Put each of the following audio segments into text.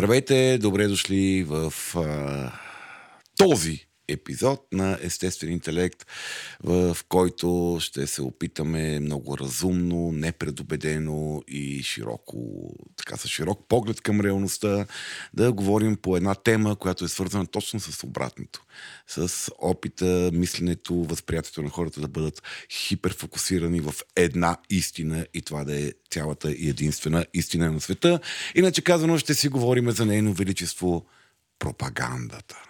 Здравейте, добре дошли в а, този епизод на Естествен интелект, в който ще се опитаме много разумно, непредобедено и широко, така с широк поглед към реалността, да говорим по една тема, която е свързана точно с обратното. С опита, мисленето, възприятието на хората да бъдат хиперфокусирани в една истина и това да е цялата и единствена истина на света. Иначе казано ще си говорим за нейно величество пропагандата.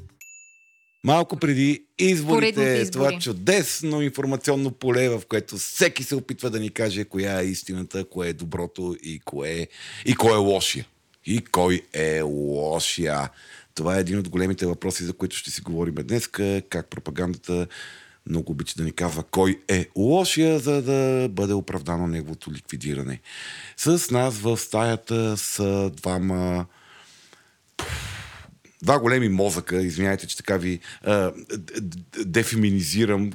Малко преди изборите, избори. това чудесно информационно поле, в което всеки се опитва да ни каже коя е истината, кое е доброто и кое, и кой е лошия. И кой е лошия. Това е един от големите въпроси, за които ще си говорим днес. Как пропагандата много обича да ни казва кой е лошия, за да бъде оправдано неговото ликвидиране. С нас в стаята са двама два големи мозъка, извиняйте, че така ви а, дефеминизирам.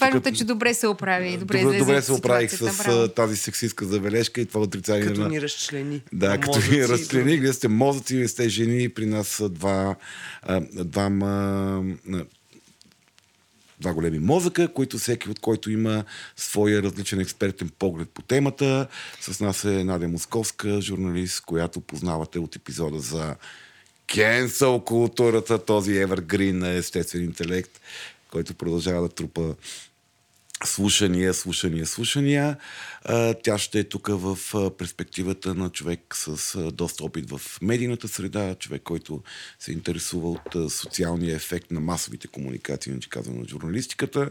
Важното е, че добре се оправи. Добре, добре, добре се оправих с а, тази сексистка забележка и това отрицание Като на... ни разчлени. Да, като мозъци ви и разчлени, вие сте мозъци, вие сте жени, при нас са два, а, двама, а, два големи мозъка, които всеки от който има своя различен експертен поглед по темата. С нас е Надя Московска, журналист, която познавате от епизода за кенсъл културата, този евергрин на естествен интелект, който продължава да трупа слушания, слушания, слушания. Тя ще е тук в перспективата на човек с доста опит в медийната среда, човек, който се интересува от социалния ефект на масовите комуникации, иначе казвам на журналистиката.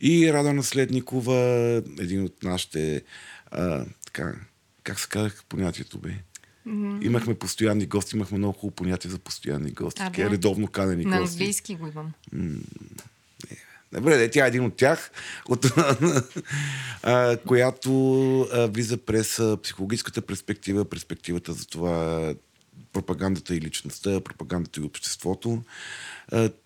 И Рада Наследникова, един от нашите а, така, как се казах понятието бе? Имахме постоянни гости, имахме много хубаво понятие за постоянни гости. А, да. редовно канени На гости. английски го имам. Добре, де, тя е един от тях, от, а, която а, влиза през а, психологическата перспектива, перспективата за това пропагандата и личността, пропагандата и обществото.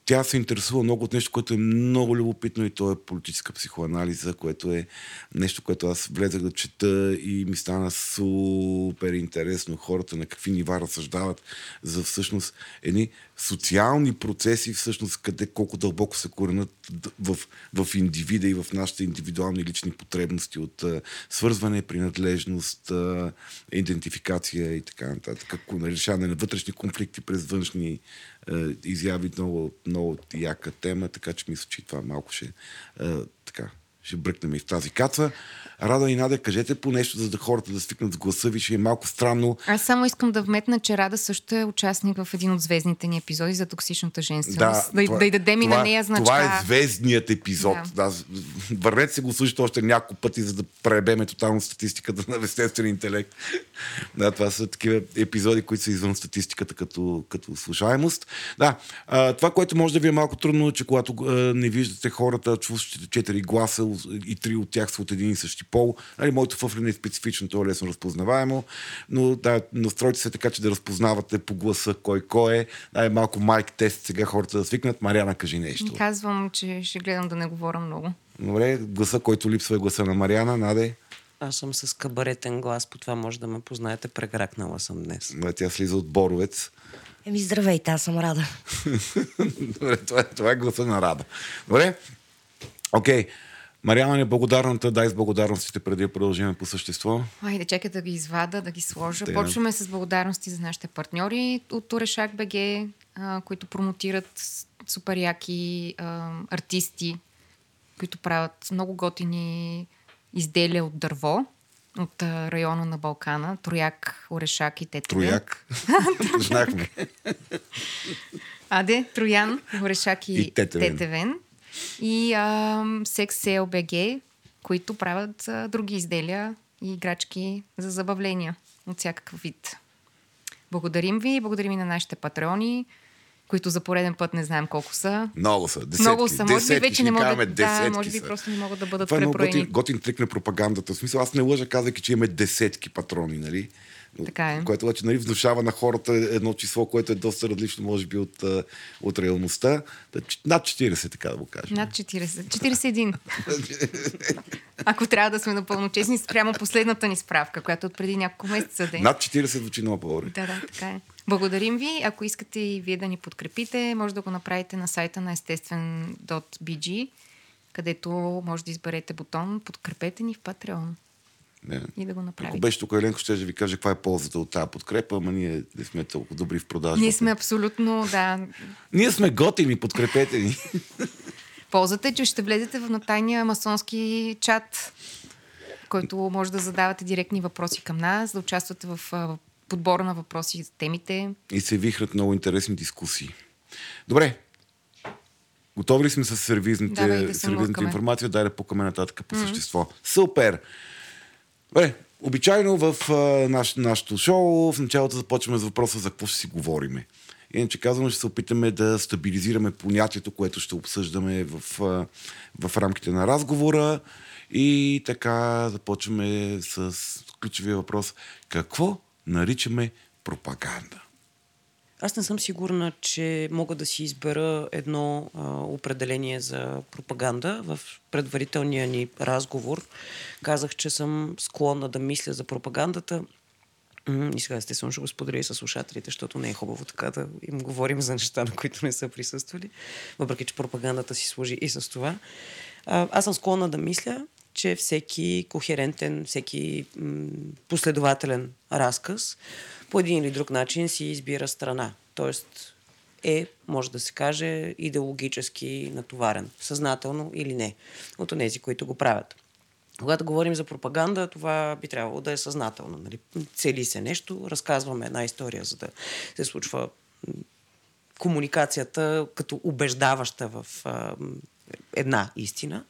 Тя се интересува много от нещо, което е много любопитно и то е политическа психоанализа, което е нещо, което аз влезах да чета и ми стана супер интересно хората на какви нива разсъждават за всъщност едни социални процеси, всъщност къде колко дълбоко се коренят в, в индивида и в нашите индивидуални лични потребности от свързване, принадлежност, идентификация и така нататък. Решаване на вътрешни конфликти през външни а, изяви. Много, много яка тема, така че мисля, че това малко ще а, така, ще бръкнем и в тази каца. Рада и Надя, кажете по нещо, за да хората да свикнат с гласа ви, ще е малко странно. Аз само искам да вметна, че Рада също е участник в един от звездните ни епизоди за токсичната женственост. Да, това- да й дадем и това- на нея значка. Това е звездният епизод. Да. Да. Да. Върнете се го слушате още няколко пъти, за да пребеме тотално статистиката на естествен интелект. да, това са такива епизоди, които са извън статистиката като, като слушаемост. Да, а, това, което може да ви е малко трудно, е, че когато а, не виждате хората, чувствате четири гласа и три от тях са от един и същи пол. Нали, моето фъфлене е специфично, то е лесно разпознаваемо, но да, настройте се така, че да разпознавате по гласа кой кой е. Да, е малко майк тест сега хората да свикнат. Мариана, кажи нещо. Казвам, че ще гледам да не говоря много. Добре, гласа, който липсва е гласа на Мариана. Наде, Аз съм с кабаретен глас, по това може да ме познаете. Прегракнала съм днес. Да, тя слиза от Боровец. Еми, здравейте, аз съм Рада. Добре, това, е, това е гласа на Рада. Добре? Окей. Мариана е благодарната. Дай с благодарностите преди да продължим по същество. Айде, чакай да ги извада, да ги сложа. Да. Почваме с благодарности за нашите партньори от Орешак БГ, които промотират супер яки артисти, които правят много готини изделия от дърво от района на Балкана. Трояк, Орешак и Тетевен. Трояк. Знахме. Аде, Троян, Орешак и, И Тетевен. Тетевен. И а, Sex BG, които правят а, други изделия и играчки за забавления от всякакъв вид. Благодарим ви, благодарим и на нашите патреони, които за пореден път не знаем колко са. Много са. Десетки, Много са. Може би десетки, вече ще не могат да, може би са. просто не могат да бъдат Това е преброени. готин, готин трик на пропагандата. В смисъл, аз не лъжа, казвайки, че имаме десетки патрони, нали? Така е. Което обаче нали, внушава на хората едно число, което е доста различно, може би, от, от реалността. Над 40, така да го кажем. Над 40. 41. Ако трябва да сме напълно честни, спрямо последната ни справка, която е от преди няколко месеца е. Над 40 звучи много по-добре. Да, да, така е. Благодарим ви. Ако искате и вие да ни подкрепите, може да го направите на сайта на естествен.bg, където може да изберете бутон Подкрепете ни в Patreon Не. и да го Ако направите. беше тук Еленко, ще да ви каже каква е ползата от тази подкрепа, ама ние не сме толкова добри в продажа. Ние сме абсолютно, да. ние сме готини, подкрепете ни. Ползата е, че ще влезете в натайния масонски чат, който може да задавате директни въпроси към нас, да участвате в подбора на въпроси за темите. И се вихрат много интересни дискусии. Добре. Готови ли сме с сервизните, да се сервизната млъкаме. информация? Дай да пукаме нататък по същество. Супер! Добре, обичайно в а, наш, нашото шоу в началото започваме с въпроса за какво ще си говориме. Иначе казваме, ще се опитаме да стабилизираме понятието, което ще обсъждаме в, а, в рамките на разговора. И така започваме с ключовия въпрос. Какво наричаме пропаганда? Аз не съм сигурна, че мога да си избера едно а, определение за пропаганда. В предварителния ни разговор казах, че съм склонна да мисля за пропагандата. И сега естествено ще го споделя и с слушателите, защото не е хубаво така да им говорим за неща, на които не са присъствали. Въпреки, че пропагандата си служи и с това. А, Аз съм склонна да мисля, че всеки кохерентен, всеки м, последователен разказ по един или друг начин си избира страна. Тоест е, може да се каже, идеологически натоварен, съзнателно или не, от тези, които го правят. Когато говорим за пропаганда, това би трябвало да е съзнателно. Нали? Цели се нещо, разказваме една история, за да се случва комуникацията като убеждаваща в а, една истина.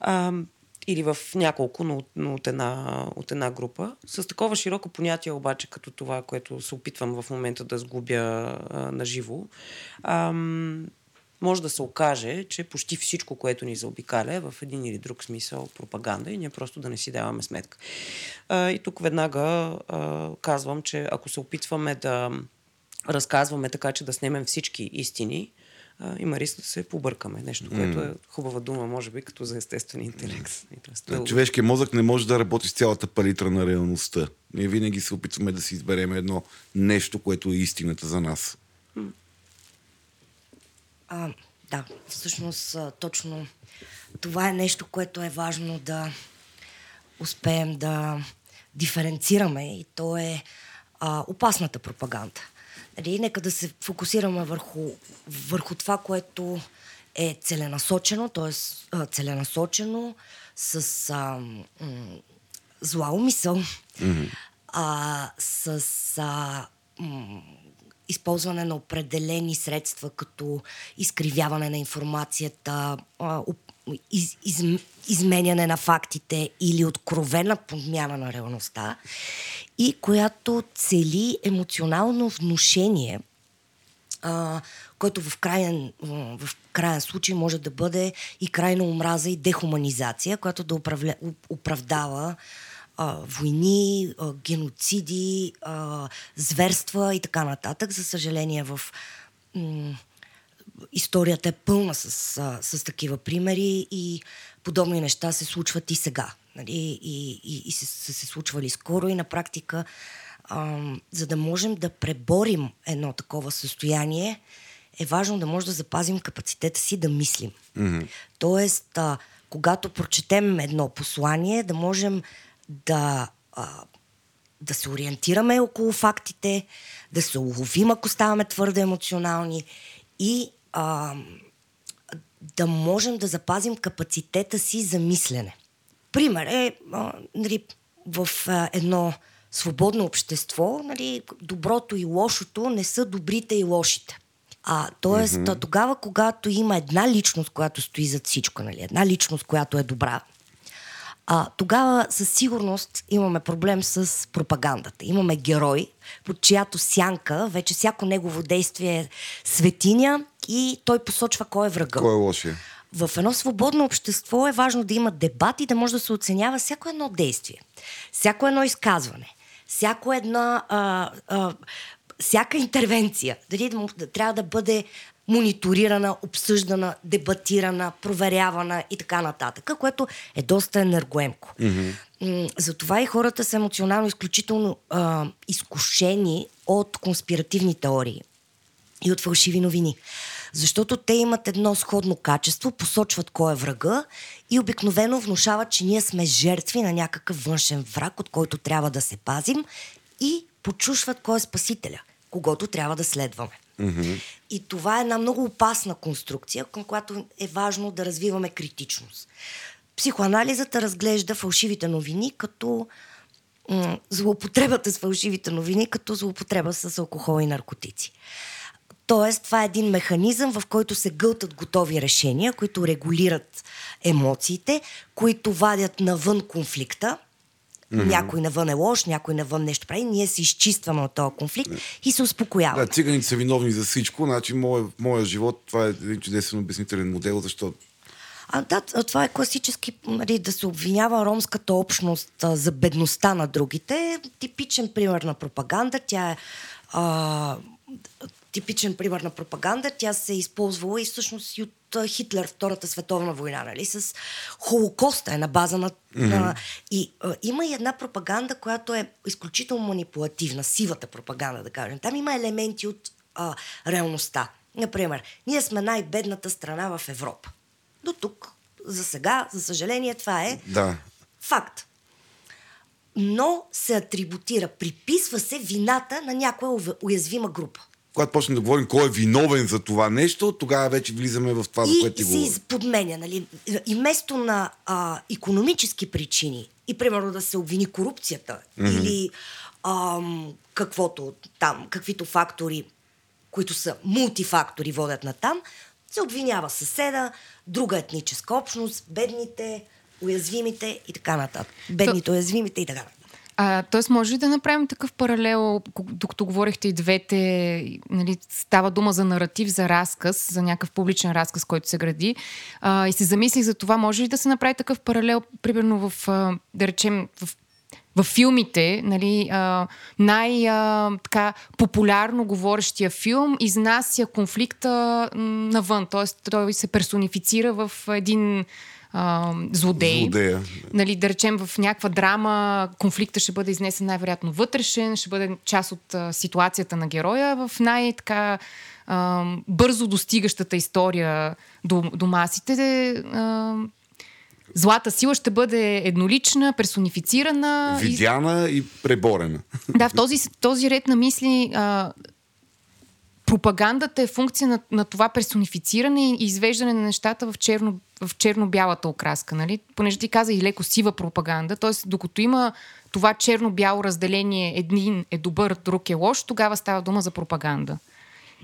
А, или в няколко, но, но от, една, от една група. С такова широко понятие обаче, като това, което се опитвам в момента да сглобя а, наживо, ам, може да се окаже, че почти всичко, което ни заобикаля е в един или друг смисъл пропаганда и ние просто да не си даваме сметка. А, и тук веднага а, казвам, че ако се опитваме да разказваме така, че да снемем всички истини, а, има риск да се побъркаме. Нещо, което е хубава дума, може би, като за естествен интелект. И тоест, дълго- Човешкият мозък не може да работи с цялата палитра на реалността. Ние винаги се опитваме да си изберем едно нещо, което е истината за нас. А, да, всъщност точно това е нещо, което е важно да успеем да диференцираме и то е а, опасната пропаганда. Нали, нека да се фокусираме върху, върху това, което е целенасочено, т.е. целенасочено с а, м, зла умисъл, а, с а, м, използване на определени средства, като изкривяване на информацията, а, оп- из, из, изменяне на фактите или откровена подмяна на реалността и която цели емоционално внушение, а, който в краен, в краен случай може да бъде и крайна омраза и дехуманизация, която да управля, оправдава а, войни, а, геноциди, а, зверства и така нататък. За съжаление, в м- историята е пълна с, а, с такива примери и подобни неща се случват и сега. Нали? И, и, и се, са се случвали скоро и на практика, а, за да можем да преборим едно такова състояние, е важно да може да запазим капацитета си да мислим. Mm-hmm. Тоест, а, когато прочетем едно послание, да можем да, а, да се ориентираме около фактите, да се уловим, ако ставаме твърде емоционални и а, да можем да запазим капацитета си за мислене. Пример е а, нали, в а, едно свободно общество, нали, доброто и лошото не са добрите и лошите. А, тоест, mm-hmm. тогава, когато има една личност, която стои зад всичко, нали, една личност, която е добра, а, тогава със сигурност имаме проблем с пропагандата. Имаме герой, под чиято сянка вече всяко негово действие е светиня и той посочва кой е врага. Кой е лошия? В едно свободно общество е важно да има дебат и да може да се оценява всяко едно действие, всяко едно изказване, всяко една, а, а, всяка интервенция. Дали да, трябва да бъде мониторирана, обсъждана, дебатирана, проверявана и така нататък, което е доста енергоемко. Mm-hmm. Затова и хората са емоционално изключително а, изкушени от конспиративни теории и от фалшиви новини. Защото те имат едно сходно качество, посочват кой е врага и обикновено внушават, че ние сме жертви на някакъв външен враг, от който трябва да се пазим и почушват кой е спасителя, когато трябва да следваме. Mm-hmm. И това е една много опасна конструкция, към която е важно да развиваме критичност. Психоанализата разглежда фалшивите новини като м- злоупотребата с фалшивите новини като злоупотреба с алкохол и наркотици. Тоест, това е един механизъм, в който се гълтат готови решения, които регулират емоциите, които вадят навън конфликта. Mm-hmm. Някой навън е лош, някой навън нещо прави. Ние се изчистваме от този конфликт и се успокояваме. Да, циганите са виновни за всичко. Значи, моя, моя живот, това е един чудесен обяснителен модел, защото а, да, това е класически, нали, да се обвинява ромската общност а, за бедността на другите. Типичен пример на пропаганда. Тя е а, типичен пример на пропаганда. Тя се е използвала и всъщност и от Хитлер Втората световна война, нали? С Холокоста е на база на... Mm-hmm. на и а, има и една пропаганда, която е изключително манипулативна, сивата пропаганда, да кажем. Там има елементи от а, реалността. Например, ние сме най-бедната страна в Европа. До тук, за сега, за съжаление, това е да. факт. Но се атрибутира, приписва се вината на някоя уязвима група когато почнем да говорим кой е виновен за това нещо, тогава вече влизаме в това, за което ти говориш. И се подменя, нали? И вместо на а, економически причини, и примерно да се обвини корупцията, mm-hmm. или ам, каквото там, каквито фактори, които са мултифактори, водят на там, се обвинява съседа, друга етническа общност, бедните, уязвимите и така нататък. Бедните, уязвимите и така нататък. А, тоест, може ли да направим такъв паралел, докато говорихте и двете, нали, става дума за наратив, за разказ, за някакъв публичен разказ, който се гради. А, и се замислих за това, може ли да се направи такъв паралел, примерно в, да речем, в в филмите, нали, най-популярно говорещия филм изнася конфликта навън, т.е. той се персонифицира в един а, злодей. Злодея. Нали, да речем в някаква драма конфликта ще бъде изнесен най-вероятно вътрешен, ще бъде част от а, ситуацията на героя. В най-така а, бързо достигащата история до, до масите а, Злата сила ще бъде еднолична, персонифицирана. Видяна и, и преборена. Да, в този, този ред на мисли а, пропагандата е функция на, на това персонифициране и извеждане на нещата в, черно, в черно-бялата окраска. Нали? Понеже ти каза и леко сива пропаганда, т.е. докато има това черно-бяло разделение, един е добър, друг е лош, тогава става дума за пропаганда.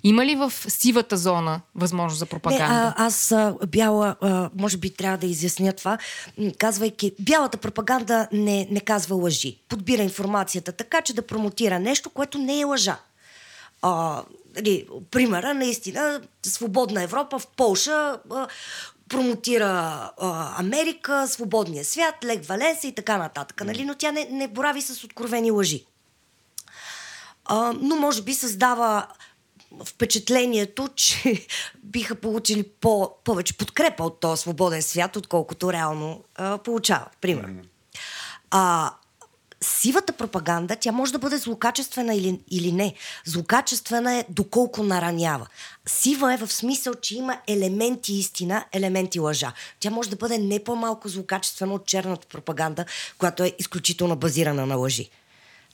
Има ли в сивата зона възможност за пропаганда? Не, а, аз а, бяла, а, може би трябва да изясня това, казвайки, бялата пропаганда не, не казва лъжи. Подбира информацията така, че да промотира нещо, което не е лъжа. А, нали, примера, наистина, свободна Европа в Полша а, промотира а, Америка, свободния свят, Лек Валенса и така нататък. Нали? Но тя не, не борави с откровени лъжи. А, но може би създава впечатлението, че биха получили по, повече подкрепа от този свободен свят, отколкото реално а, получават. Примерно. А, сивата пропаганда, тя може да бъде злокачествена или, или не. Злокачествена е доколко наранява. Сива е в смисъл, че има елементи истина, елементи лъжа. Тя може да бъде не по-малко злокачествена от черната пропаганда, която е изключително базирана на лъжи.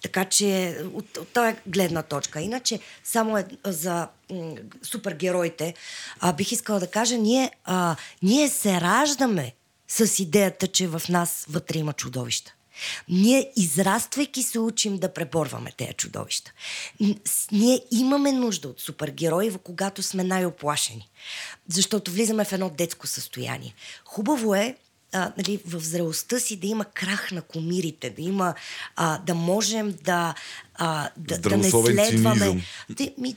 Така че от, от тази гледна точка. Иначе, само е, за м- супергероите, а, бих искала да кажа, ние, а, ние се раждаме с идеята, че в нас вътре има чудовища. Ние, израствайки, се учим да преборваме тези чудовища. Ние имаме нужда от супергерои, когато сме най-оплашени. Защото влизаме в едно детско състояние. Хубаво е а, нали, в зрелостта си да има крах на комирите, да има, а, да можем да, а, да, да не следваме. Да, ми,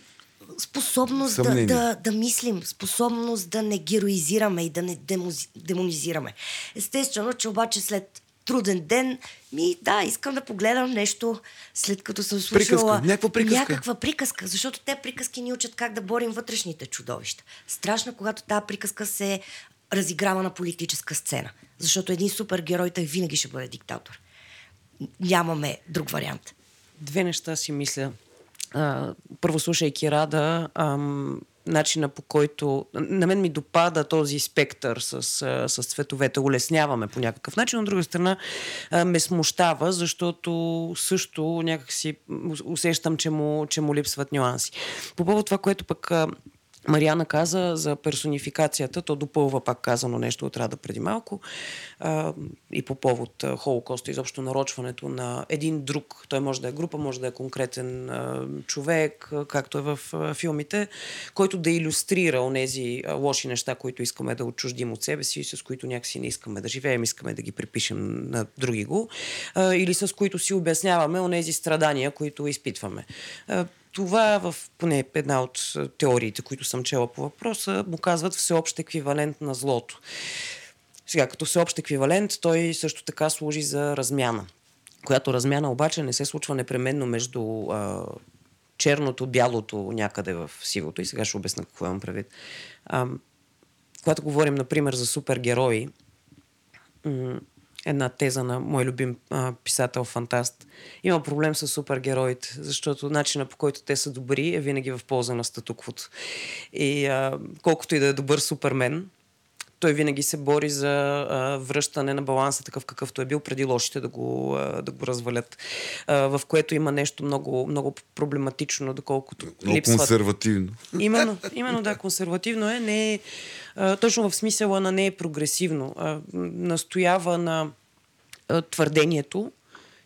способност да, да, да мислим, способност да не героизираме и да не демози, демонизираме. Естествено, че обаче след труден ден, ми да, искам да погледам нещо, след като съм слушала... Приказка, някаква приказка. Някаква приказка, защото те приказки ни учат как да борим вътрешните чудовища. Страшно, когато тази приказка се разиграва на политическа сцена. Защото един супергерой той винаги ще бъде диктатор. Нямаме друг вариант. Две неща си мисля. А, първо, слушайки Рада, ам, начина по който... На мен ми допада този спектър с, с цветовете. Улесняваме по някакъв начин. От друга страна ме смущава, защото също някакси усещам, че му, че му липсват нюанси. По повод това, което пък Мариана каза за персонификацията, то допълва пак казано нещо от Рада преди малко а, и по повод Холокоста, изобщо нарочването на един друг, той може да е група, може да е конкретен а, човек, а, както е в а, филмите, който да иллюстрира онези а, лоши неща, които искаме да отчуждим от себе си с които някакси не искаме да живеем, искаме да ги припишем на други го, а, или с които си обясняваме онези страдания, които изпитваме. А, това в поне една от теориите, които съм чела по въпроса, му казват всеобщ еквивалент на злото. Сега, като всеобщ еквивалент, той също така служи за размяна, която размяна обаче не се случва непременно между а, черното, бялото, някъде в сивото. И сега ще обясна какво имам предвид. Когато говорим, например, за супергерои, една теза на мой любим а, писател, фантаст. Има проблем с супергероите, защото начина по който те са добри е винаги в полза на статуквото. И а, колкото и да е добър супермен, той винаги се бори за а, връщане на баланса такъв какъвто е бил преди лошите да го, а, да го развалят. А, в което има нещо много, много проблематично, доколкото Много липсват консервативно. Именно, именно да, консервативно е. Не е точно в смисъла на не е прогресивно. Настоява на твърдението,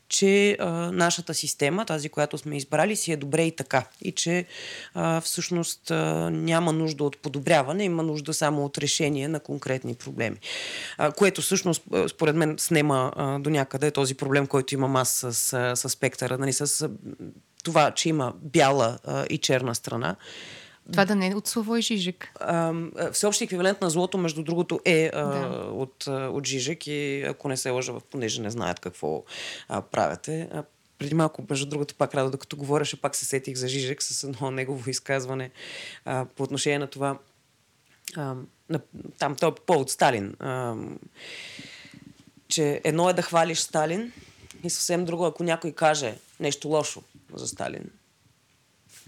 че нашата система, тази, която сме избрали, си е добре и така. И че всъщност няма нужда от подобряване, има нужда само от решение на конкретни проблеми. Което всъщност, според мен, снема до някъде този проблем, който имам аз с, с, с спектъра, нали, с това, че има бяла и черна страна. Това да не е от Славой Жижик. Ам, а, Всеобщ еквивалент на злото, между другото, е а, Да. от, а, от Жижек и ако не се лъжа, понеже не знаят какво а, правяте. А, преди малко, между другото, пак радо, докато говореше, пак се сетих за Жижек с едно негово изказване а, по отношение на това. А, на, там той е по повод Сталин. А, че едно е да хвалиш Сталин и съвсем друго, ако някой каже нещо лошо за Сталин,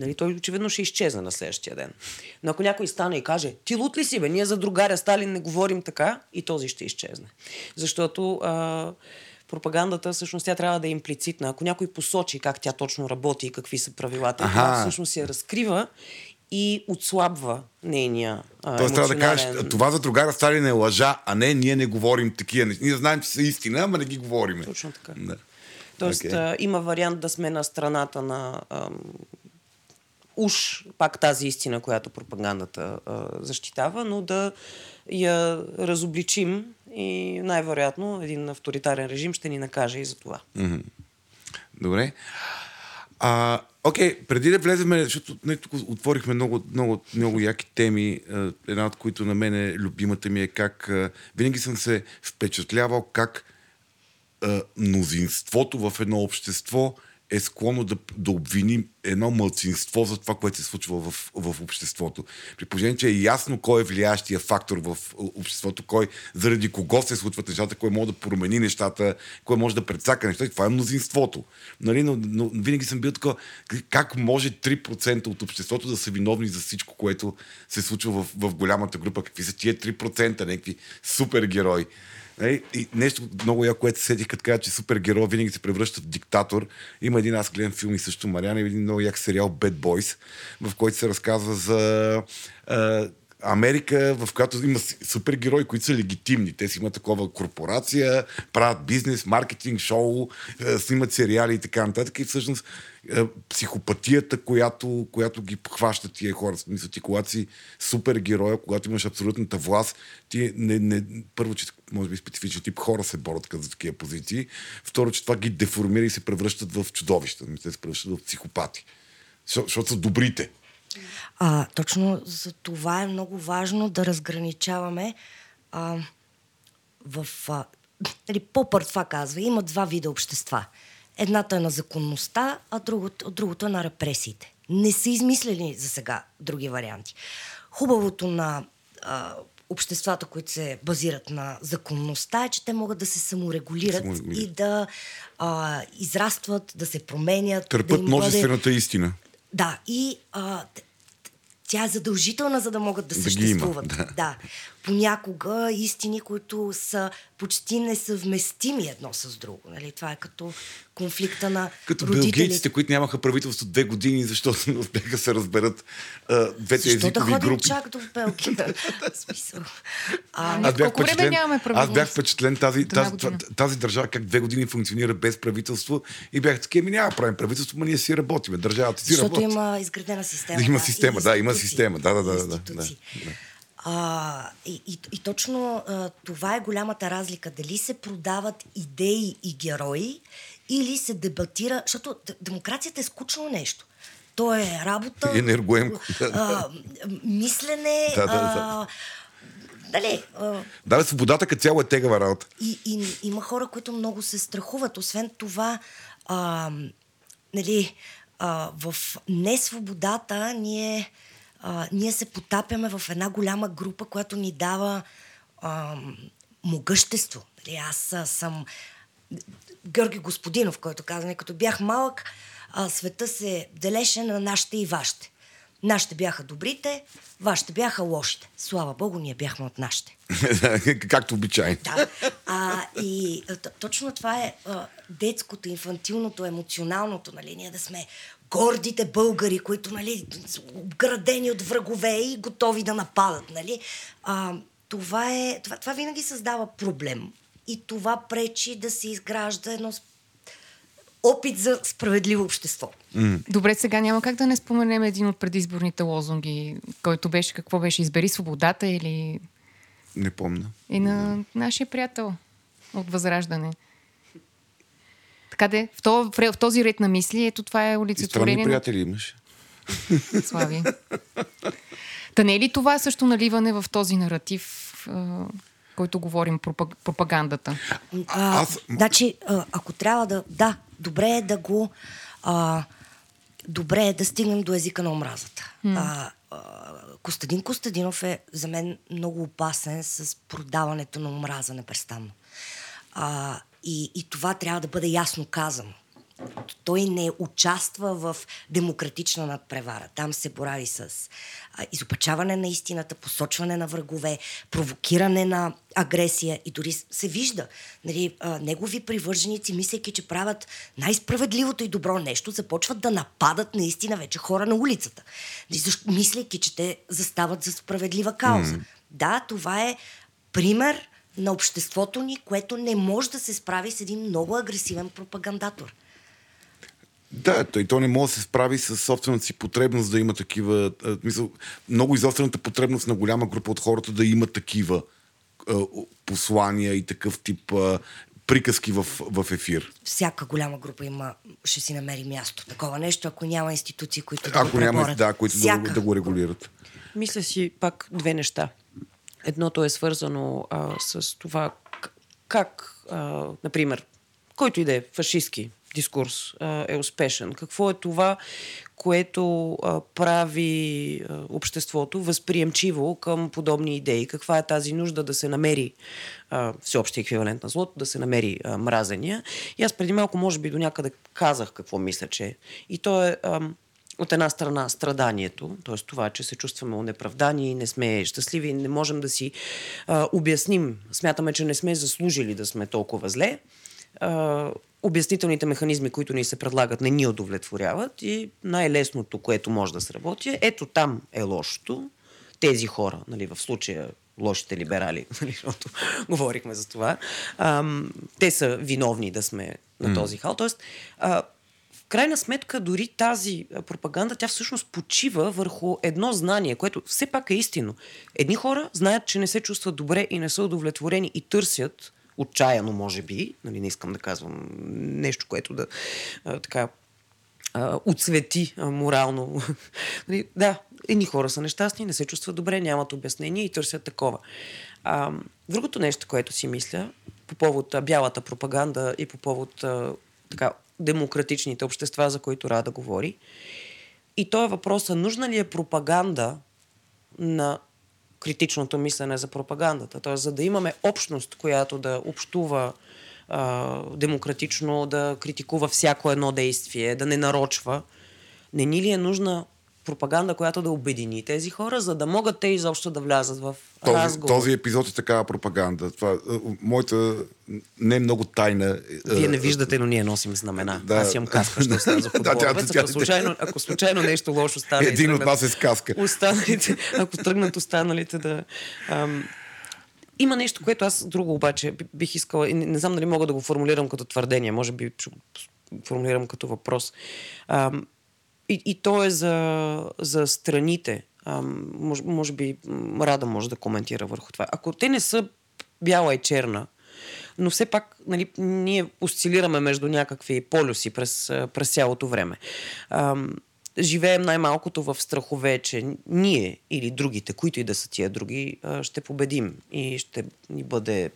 Нали, той очевидно ще изчезне на следващия ден. Но ако някой стане и каже, ти лут ли си бе, ние за другаря Сталин не говорим така, и този ще изчезне. Защото а, пропагандата всъщност тя трябва да е имплицитна. Ако някой посочи как тя точно работи и какви са правилата, Аха. това всъщност я разкрива и отслабва нейния а, Тоест трябва да кажеш, това за другара Сталин е лъжа, а не ние не говорим такива. Ние знаем, че са истина, ама не ги говорим. Точно така. Да. Тоест, okay. а, има вариант да сме на страната на ам, уж пак тази истина, която пропагандата а, защитава, но да я разобличим и най-вероятно един авторитарен режим ще ни накаже и за това. Добре. А, окей, преди да влеземе, защото не, тук отворихме много, много, много яки теми, една от които на мен е любимата ми е как винаги съм се впечатлявал как а, мнозинството в едно общество е склонно да, да обвини едно мълцинство за това, което се случва в, в обществото. При положение, че е ясно кой е влияещия фактор в обществото, кой, заради кого се случват нещата, кой може да промени нещата, кой може да предсака нещата. Това е мнозинството. Нали? Но, но винаги съм бил така, как може 3% от обществото да са виновни за всичко, което се случва в, в голямата група? Какви са тия 3%? Някакви супергерои. Нали? И нещо много яко, което се сетих, като кажа, че супергерой винаги се превръща в диктатор. Има един, аз гледам филм и също Мариана, един много як сериал Bad Boys, в който се разказва за а, Америка, в която има супергерои, които са легитимни. Те си имат такова корпорация, правят бизнес, маркетинг, шоу, е, снимат сериали и така нататък. И всъщност е, психопатията, която, която ги хваща тия хора. Мисля ти, когато си супергероя, когато имаш абсолютната власт, ти не, не, първо, че може би специфичен тип хора се борят за такива позиции. Второ, че това ги деформира и се превръщат в чудовища. Те се превръщат в психопати. Защото са добрите. А, точно за това е много важно да разграничаваме а, в... А, нали, Попър това казва, има два вида общества. Едната е на законността, а другото, другото е на репресиите. Не са измислили за сега други варианти. Хубавото на а, обществата, които се базират на законността, е, че те могат да се саморегулират, саморегулират. и да а, израстват, да се променят. Търпят да множествената бъде... истина. Да, и а, тя е задължителна, за да могат да, да съществуват. Да. да. Понякога истини, които са почти несъвместими едно с друго. Нали? Това е като конфликта на Като белгийците, които нямаха правителство две години, защото не успяха се разберат а, двете Защо езикови да групи. чак до Белгия? смисъл. А, аз бях колко време нямаме Аз бях впечатлен тази, тази, тази, тази държава как две години функционира без правителство и бях такива, ми няма правим правителство, но ние си работиме. Държавата си Защото работи. има изградена система. Има система, да, има система. Да, да, да. да, да. А, и, и, и точно а, това е голямата разлика. Дали се продават идеи и герои или се дебатира, защото демокрацията е скучно нещо. То е работа, енергоемко. А, мислене, да, да, да. А, Дали, а... Да, свободата като цяло е тегава работа. И, и, има хора, които много се страхуват. Освен това, а, нали, а, в несвободата ние а, ние се потапяме в една голяма група, която ни дава а, могъщество. Нали, аз а, съм Георги Господинов, който каза, нали, като бях малък, а, света се делеше на нашите и вашите. Нашите бяха добрите, вашите бяха лошите. Слава Богу, ние бяхме от нашите. Както обичайно. Да. А, и точно това е а, детското, инфантилното, емоционалното, нали, ние да сме гордите българи, които нали, са обградени от врагове и готови да нападат. Нали? А, това, е, това, това винаги създава проблем. И това пречи да се изгражда едно опит за справедливо общество. Mm. Добре, сега няма как да не споменем един от предизборните лозунги, който беше, какво беше, избери свободата или... Не помня. И на нашия приятел от Възраждане. Така де, в, то, в този ред на мисли, ето това е олицетворение. Странни приятели имаш. Слави. Та не е ли това също наливане в този наратив, който говорим, пропагандата? А, Аз... Значи, ако трябва да... Да, добре е да го... А, добре е да стигнем до езика на омразата. Mm. А, а, Костадин Костадинов е за мен много опасен с продаването на омраза непрестанно. А, и, и това трябва да бъде ясно казано. Той не участва в демократична надпревара. Там се борави с а, изопачаване на истината, посочване на врагове, провокиране на агресия и дори се вижда. Нали, а, негови привърженици, мислейки, че правят най-справедливото и добро нещо, започват да нападат наистина вече хора на улицата. Нали, мислейки, че те застават за справедлива кауза. Mm. Да, това е пример на обществото ни, което не може да се справи с един много агресивен пропагандатор. Да, той то не може да се справи с собствената си потребност да има такива. А, мисъл, много изострената потребност на голяма група от хората да има такива а, послания и такъв тип а, приказки в, в ефир. Всяка голяма група има, ще си намери място. Такова нещо, ако няма институции, които да ако го няма, да, които да, да го регулират. Мисля си пак две неща. Едното е свързано а, с това как, а, например, който и да е фашистски дискурс а, е успешен. Какво е това, което а, прави а, обществото възприемчиво към подобни идеи? Каква е тази нужда да се намери а, всеобщия еквивалент на злото, да се намери а, мразения? И аз преди малко, може би, до някъде казах какво мисля, че. И то е... А, от една страна страданието, т.е. това, че се чувстваме унеправдани, не сме щастливи, не можем да си а, обясним, смятаме, че не сме заслужили да сме толкова зле. А, обяснителните механизми, които ни се предлагат, не ни удовлетворяват и най-лесното, което може да сработи, е, ето там е лошото, тези хора, нали, в случая лошите либерали, нали, защото говорихме за това, ам, те са виновни да сме на този хал. Тоест, а, крайна сметка, дори тази пропаганда, тя всъщност почива върху едно знание, което все пак е истинно. Едни хора знаят, че не се чувстват добре и не са удовлетворени и търсят отчаяно, може би, нали, не искам да казвам нещо, което да а, така а, морално. Нали, да, едни хора са нещастни, не се чувстват добре, нямат обяснение и търсят такова. А, другото нещо, което си мисля, по повод бялата пропаганда и по повод а, така, демократичните общества, за които Рада говори, и то е въпроса, нужна ли е пропаганда на критичното мислене за пропагандата. Тоест, за да имаме общност, която да общува а, демократично, да критикува всяко едно действие, да не нарочва, не ни ли е нужна пропаганда, която да обедини тези хора, за да могат те изобщо да влязат в Този, разговор. този епизод е такава пропаганда. Това, е, моята не е много тайна. Вие не е, виждате, но ние носим знамена. Да. Аз имам каска, ще остана за Да, тя- футболовец. тя- ако, случайно, ако случайно нещо лошо стане... Един от нас е с каска. Останалите, ако тръгнат останалите да... Ам, има нещо, което аз друго обаче би- бих искала, и не, не знам дали мога да го формулирам като твърдение, може би ще го формулирам като въпрос. Ам, и, и то е за, за страните. Ам, може, може би Рада може да коментира върху това. Ако те не са бяла и черна, но все пак нали, ние осцилираме между някакви полюси през, а, през цялото време. Ам, живеем най-малкото в страхове, че ние или другите, които и да са тия други, а, ще победим и ще ни бъде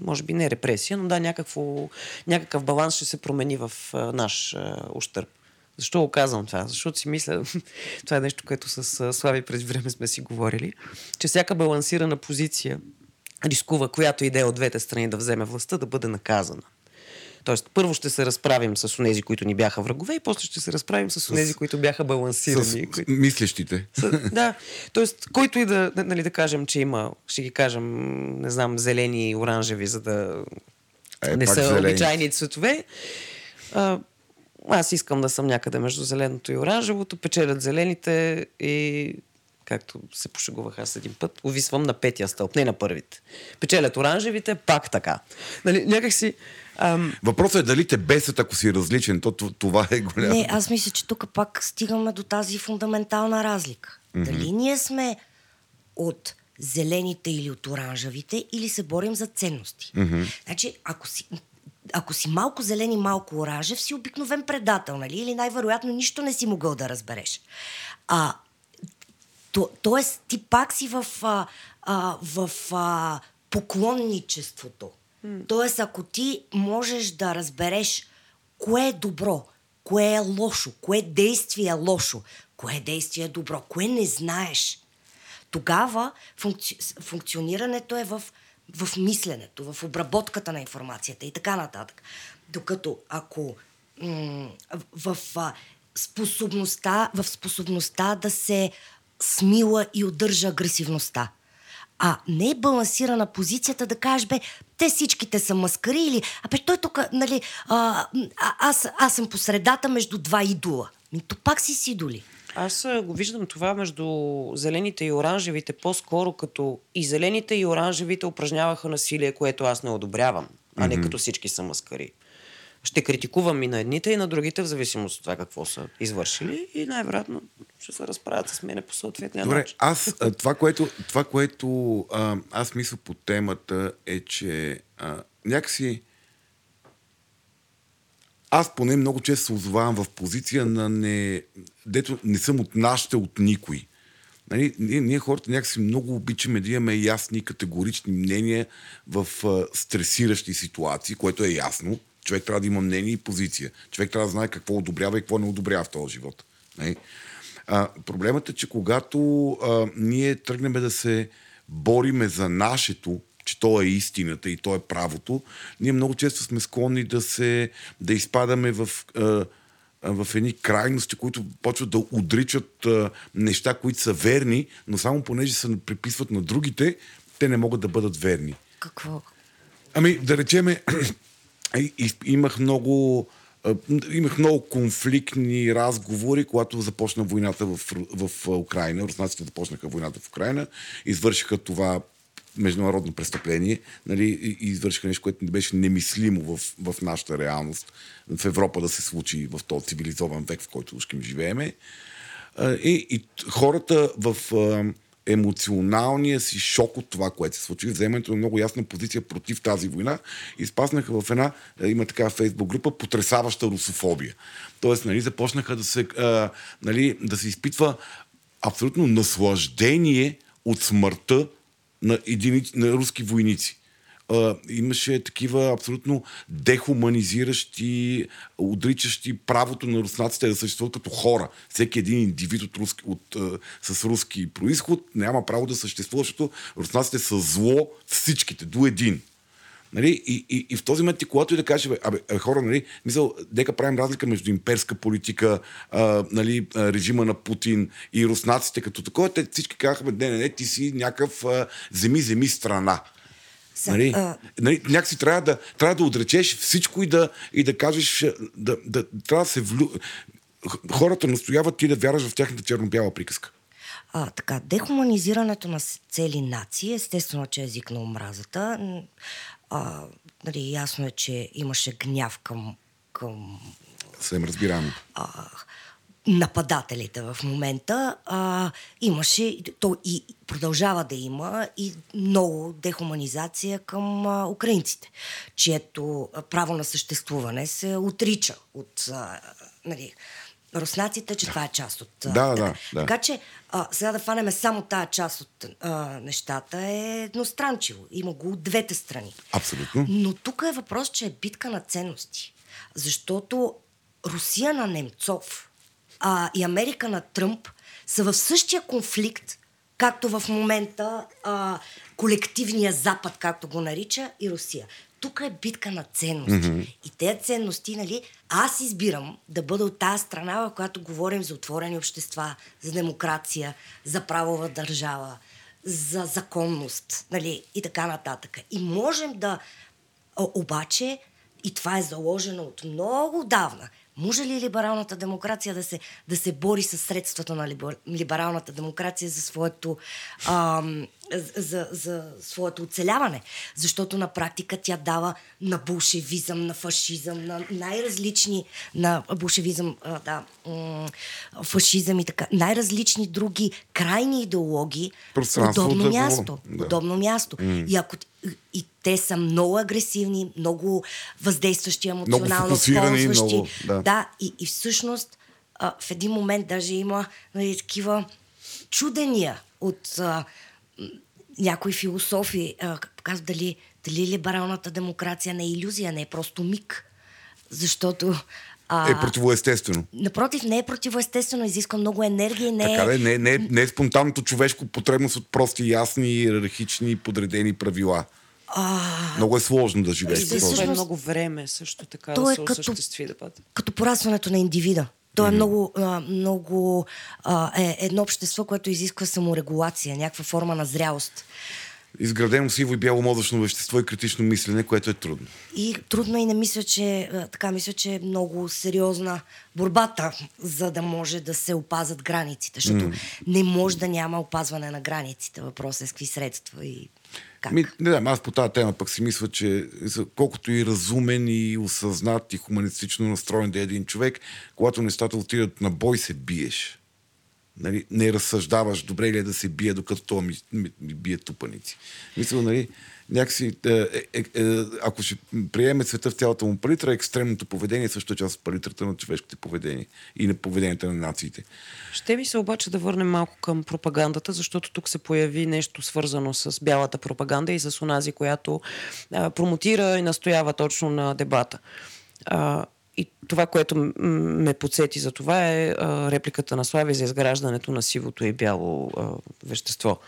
може би не репресия, но да, някакво, някакъв баланс ще се промени в а, наш а, ущърп. Защо го казвам това? Защото си мисля, това е нещо, което с Слави през време сме си говорили, че всяка балансирана позиция рискува, която идея от двете страни да вземе властта, да бъде наказана. Тоест, първо ще се разправим с онези, които ни бяха врагове, и после ще се разправим с онези, които бяха С, балансирани. с които... мислещите. Са- да, т.е. който и да, нали, да кажем, че има, ще ги кажем, не знам, зелени и оранжеви, за да Е, не са зелени. обичайни цветове. А, аз искам да съм някъде между зеленото и оранжевото, печелят зелените и както се пошегувах аз един път, увисвам на петия стълб, не на първите. Печелят оранжевите, пак така. Нали, някак си... Ам, Въпросът е дали те бесят, ако си различен. То, това е голямо. Не, аз мисля, че тук пак стигаме до тази фундаментална разлика. Mm-hmm. Дали ние сме от зелените или от оранжевите, или се борим за ценности. Mm-hmm. Значи, ако си, ако си малко зелен и малко оранжев, си обикновен предател, нали? Или най-вероятно нищо не си могъл да разбереш. А, то, тоест, ти пак си в, а, а, в а, поклонничеството. Тоест, ако ти можеш да разбереш кое е добро, кое е лошо, кое действие е лошо, кое действие е добро, кое не знаеш, тогава функци... функционирането е в, в мисленето, в обработката на информацията и така нататък. Докато ако в, способността, в способността да се смила и удържа агресивността. А не е балансирана позицията да кажеш, бе, те всичките са маскари или, а бе, той тук, нали, а, а, аз, аз съм по средата между два идола. То пак си с идоли. Аз го виждам това между зелените и оранжевите по-скоро като и зелените и оранжевите упражняваха насилие, което аз не одобрявам, а не като всички са маскари. Ще критикувам и на едните, и на другите, в зависимост от това какво са извършили и най-вероятно ще се разправят с мене по съответния Добре, начин. аз това, което, това, което а, аз мисля по темата е, че а, някакси аз поне много често се озовавам в позиция на не... Дето не съм от нашите, от никой. Нали, ние, ние хората някакси много обичаме да имаме ясни, категорични мнения в а, стресиращи ситуации, което е ясно. Човек трябва да има мнение и позиция. Човек трябва да знае какво одобрява и какво не одобрява в този живот. Нали? А, проблемът е, че когато а, ние тръгнем да се бориме за нашето, че то е истината и то е правото, ние много често сме склонни да се да изпадаме в, а, в едни крайности, които почват да отричат а, неща, които са верни, но само понеже се приписват на другите, те не могат да бъдат верни. Какво? Ами, да речеме, имах много а, имах много конфликтни разговори, когато започна войната в, в Украина. Руснаците започнаха войната в Украина, извършиха това международно престъпление нали, и извършиха нещо, което не беше немислимо в, в нашата реалност в Европа да се случи в този цивилизован век, в който ушким живееме. И, и хората в емоционалния си шок от това, което се случи, вземането на много ясна позиция против тази война, изпаснаха в една, има така фейсбук група, потрясаваща русофобия. Тоест, нали, започнаха да се, нали, да се изпитва абсолютно наслаждение от смъртта на, единици, на руски войници. А, имаше такива абсолютно дехуманизиращи, отричащи правото на руснаците да съществуват като хора. Всеки един индивид от руски, от, а, с руски происход няма право да съществува, защото руснаците са зло всичките, до един. Нали? И, и, и в този момент ти, когато и да кажеш, абе, абе хора, нали, мисъл, дека правим разлика между имперска политика, а, нали, режима на Путин и руснаците като такова, те всички казаха, не, не, не, ти си някакъв земи, земи страна. Са, нали? А... Нали, някакси трябва да, трябва да отречеш всичко и да, и да кажеш, да, да, трябва да се влю... Хората настояват ти да вярваш в тяхната черно-бяла приказка. А, така, дехуманизирането на цели нации, естествено, че е език на омразата. А, нали, ясно е, че имаше гняв към... към Съвсем разбираемо. А, нападателите в момента, а, имаше, то и продължава да има и много дехуманизация към а, украинците, чието право на съществуване се отрича от а, нали, руснаците, че да. това е част от... Да, да, да, да. Така че а, сега да фанеме само тая част от а, нещата е едностранчиво. Има го от двете страни. Абсолютно. Но тук е въпрос, че е битка на ценности. Защото Русия на Немцов а, и Америка на Тръмп са в същия конфликт, както в момента а, колективния Запад, както го нарича, и Русия. Тук е битка на ценности. Mm-hmm. И тези ценности, нали, аз избирам да бъда от тази страна, в която говорим за отворени общества, за демокрация, за правова държава, за законност, нали, и така нататък. И можем да... Обаче, и това е заложено от много давна, може ли либералната демокрация да се, да се бори с средствата на либералната демокрация за своето, ам, за, за своето оцеляване? Защото на практика тя дава на булшевизъм, на фашизъм, на най-различни, на булшевизъм, а, да, м- фашизъм и така, най-различни други крайни идеологии, удобно място. Да. Удобно място. Mm. И ако и те са много агресивни, много въздействащи емоционално, ползващи. Да. да, и, и всъщност а, в един момент даже има нали, такива чудения от а, някои философи. А, казват дали, дали либералната демокрация не е иллюзия, не е просто миг. Защото а, е противоестествено. Напротив, не е противоестествено, изисква много енергия. Не така е, не, не, не е спонтанното човешко потребност от прости, ясни, иерархични, подредени правила. А... Много е сложно да живееш. И е много време също така То да е се като, осъществи дебата. Като порастването на индивида. То е много, много е едно общество, което изисква саморегулация, някаква форма на зрялост изградено сиво и бяло мозъчно вещество и критично мислене, което е трудно. И трудно и не мисля, че така мисля, че е много сериозна борбата, за да може да се опазат границите, защото mm. не може да няма опазване на границите. Въпросът е с какви средства и как? Ми, не знам, аз по тази тема пък си мисля, че колкото и разумен и осъзнат и хуманистично настроен да е един човек, когато нещата отидат на бой, се биеш. Нали, не разсъждаваш добре ли е да се бие, докато това ми, ми, ми бие тупаници. Мисля, нали, някакси, е, е, е, е, ако ще приеме света в цялата му палитра, екстремното поведение също е част от палитрата на човешките поведения и на поведението на нациите. Ще ми се обаче да върнем малко към пропагандата, защото тук се появи нещо свързано с бялата пропаганда и с онази, която а, промотира и настоява точно на дебата. А, и това, което ме подсети за това е а, репликата на Слави за изграждането на сивото и бяло а, вещество.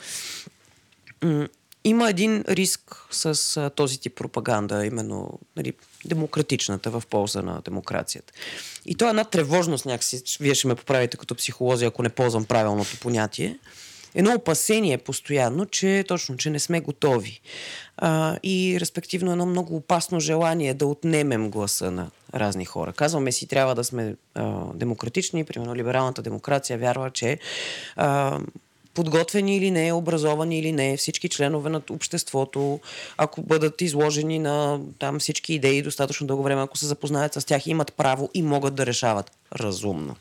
Има един риск с а, този тип пропаганда, именно нали, демократичната в полза на демокрацията. И то е една тревожност някакси, вие ще ме поправите като психолози, ако не ползвам правилното понятие, едно опасение постоянно, че точно, че не сме готови. А, и респективно едно много опасно желание да отнемем гласа на разни хора. Казваме си, трябва да сме а, демократични, примерно либералната демокрация вярва, че а, подготвени или не, образовани или не, всички членове на обществото, ако бъдат изложени на там всички идеи достатъчно дълго време, ако се запознаят с тях, имат право и могат да решават разумно.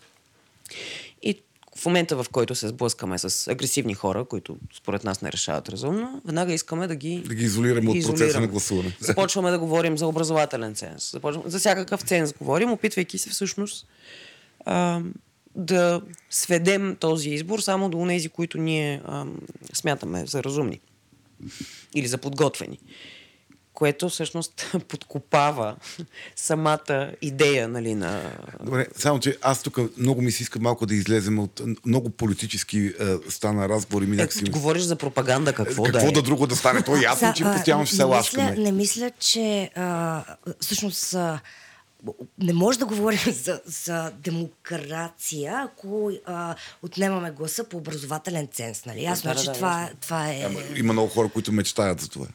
И в момента, в който се сблъскаме с агресивни хора, които според нас не решават разумно, веднага искаме да ги, Да ги изолираме от процеса на гласуване. Започваме да говорим за образователен ценз. Започваме, за всякакъв ценз говорим, опитвайки се всъщност а, да сведем този избор само до тези, които ние а, смятаме за разумни или за подготвени. Което всъщност подкопава самата идея нали, на Добре, само че аз тук много ми се иска малко да излезем от много политически е, стана разговор и ми някакси... Ето, говориш за пропаганда, какво, Какво да е. да друго да стане? То е ясно, че постоянно ще се мисля, не мисля, че а, всъщност а, не може да говорим за, за демокрация, ако а, отнемаме гласа по образователен ценз. Нали? Ясно, Да, е, да, че да, това, това е... Ама Има много хора, които мечтаят за това.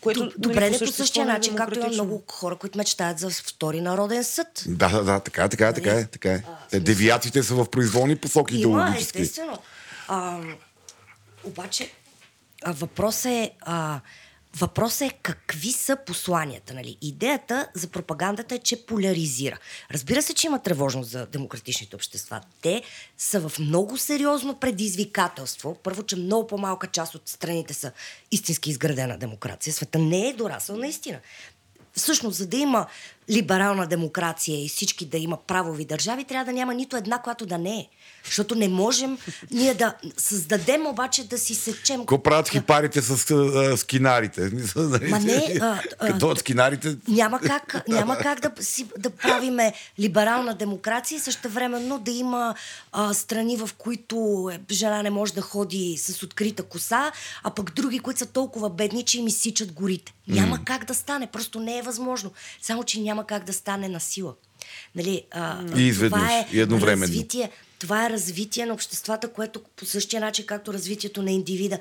Което, Д- нали, Добре, не по същия е начин, както има много хора, които мечтаят за втори народен съд. Да, да, да, така е, така е, така е. Така е. Те, девиациите са в произволни посоки Има, идеологически. естествено. А, обаче, а, въпросът е... А, Въпросът е какви са посланията. Нали? Идеята за пропагандата е, че поляризира. Разбира се, че има тревожност за демократичните общества. Те са в много сериозно предизвикателство. Първо, че много по-малка част от страните са истински изградена демокрация. Света не е дорасъл наистина. Всъщност, за да има либерална демокрация и всички да има правови държави, трябва да няма нито една, която да не е. Защото не можем ние да създадем обаче да си сечем. Какво правят хипарите с а, скинарите? Ма не, а, а, Като от скинарите... Няма как, няма как да, си, да правиме либерална демокрация и същевременно да има а, страни, в които е, жена не може да ходи с открита коса, а пък други, които са толкова бедни, че им изсичат горите. Няма как да стане, просто не е възможно. Само, че няма как да стане на сила. Нали, а, И изведнъж, това е и едновременно. Развитие, това е развитие на обществата, което по същия начин, както развитието на индивида,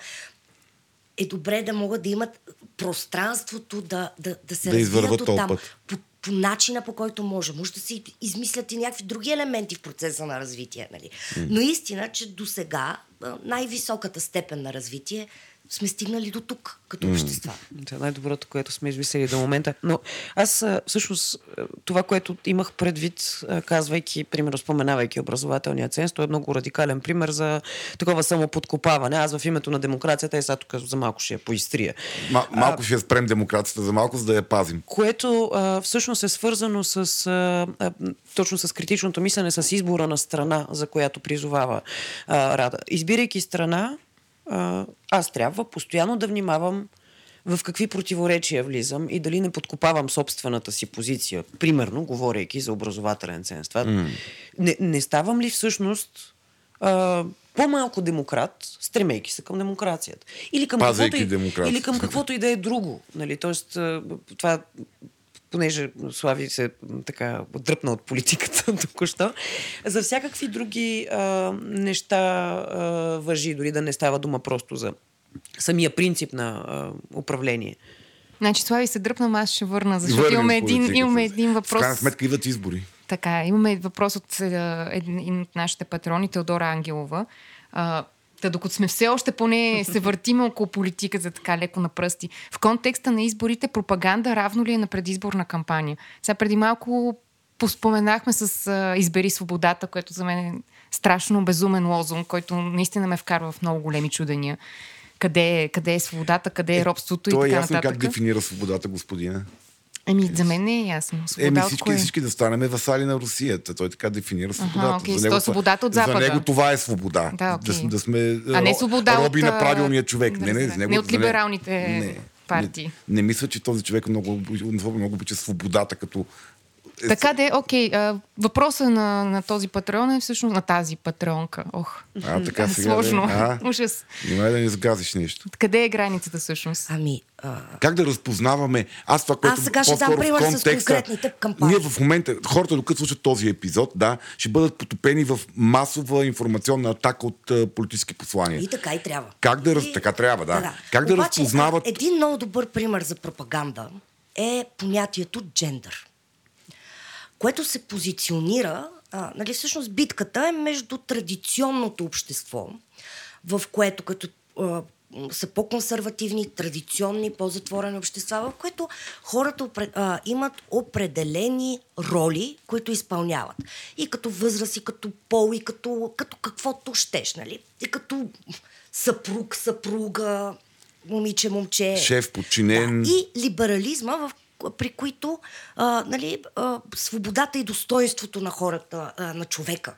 е добре да могат да имат пространството да, да, да се Да развият оттам. път. По, по начина по който може. Може да се измислят и някакви други елементи в процеса на развитие. Нали? Но истина, че до сега най-високата степен на развитие сме стигнали до тук, като общества. Това е най-доброто, което сме измислили до момента. Но аз а, всъщност а, това, което имах предвид, а, казвайки, примерно споменавайки образователния ценз, то е много радикален пример за такова самоподкопаване. Аз в името на демокрацията, е сега тук за малко ще я поистрия. Ма, малко ще я спрем демокрацията за малко, за да я пазим. Което а, всъщност е свързано с а, а, точно с критичното мислене, с избора на страна, за която призовава а, Рада. Избирайки страна, а, аз трябва постоянно да внимавам в какви противоречия влизам и дали не подкопавам собствената си позиция. Примерно, говорейки за образователен ценз. Това, mm. не, не ставам ли всъщност а, по-малко демократ, стремейки се към демокрацията? Или към, Пазейки каквото и, демокрацията. или към каквото и да е друго. Нали? Тоест, това понеже Слави се така дръпна от политиката току-що, за всякакви други а, неща а, въжи, дори да не става дума просто за самия принцип на а, управление. Значи Слави се дръпна, аз ще върна, защото Върнем имаме един, имаме един В въпрос. крайна сметка идват избори. Така, имаме въпрос от един от нашите патрони, Теодора Ангелова. А, Та докато сме все още поне се въртиме около политика за така леко на пръсти. В контекста на изборите пропаганда равно ли е на предизборна кампания? Сега преди малко поспоменахме с а, Избери свободата, което за мен е страшно безумен лозунг, който наистина ме вкарва в много големи чудения. Къде е, къде е свободата, къде е робството То и е така ясно нататък. как дефинира свободата, господина. Еми, за мен не е ясно. Свобода Еми всички, всички да станем васали на Русията. Той така дефинира свободата. окей, За него свободата от Запада. За него това е свобода. Да, окей. да, да сме А не ро- свобода роби от, на правилния човек. да Не, не, него, Не от либералните партии. Не, не мисля, че този човек много, много обича свободата като Така де, окей. а, Въпросът на, на този патрон е всъщност на тази патронка. Ох, А, така сега. сложно. Да, а, Ужас. Внимай да не сгазиш нещо. Къде е границата всъщност? Ами, а, Как да разпознаваме? Аз това, което Аз сега ще дам пример с конкретните кампании. Ние в момента, хората, докато слушат този епизод, да, ще бъдат потопени в масова информационна атака от а, политически послания. и така и трябва. Как да раз- И- така трябва, да. Как да Обаче, разпознават- а, Един много добър пример за пропаганда е понятието джендър, което се позиционира, а, нали, всъщност битката е между традиционното общество, в което като а, са по-консервативни, традиционни, по-затворени общества, в което хората а, имат определени роли, които изпълняват. И като възраст, и като пол, и като, като каквото щеш, нали? И като съпруг, съпруга, момиче, момче. Шеф, подчинен. Да. И либерализма, в, при които а, нали, а, свободата и достоинството на хората, а, на човека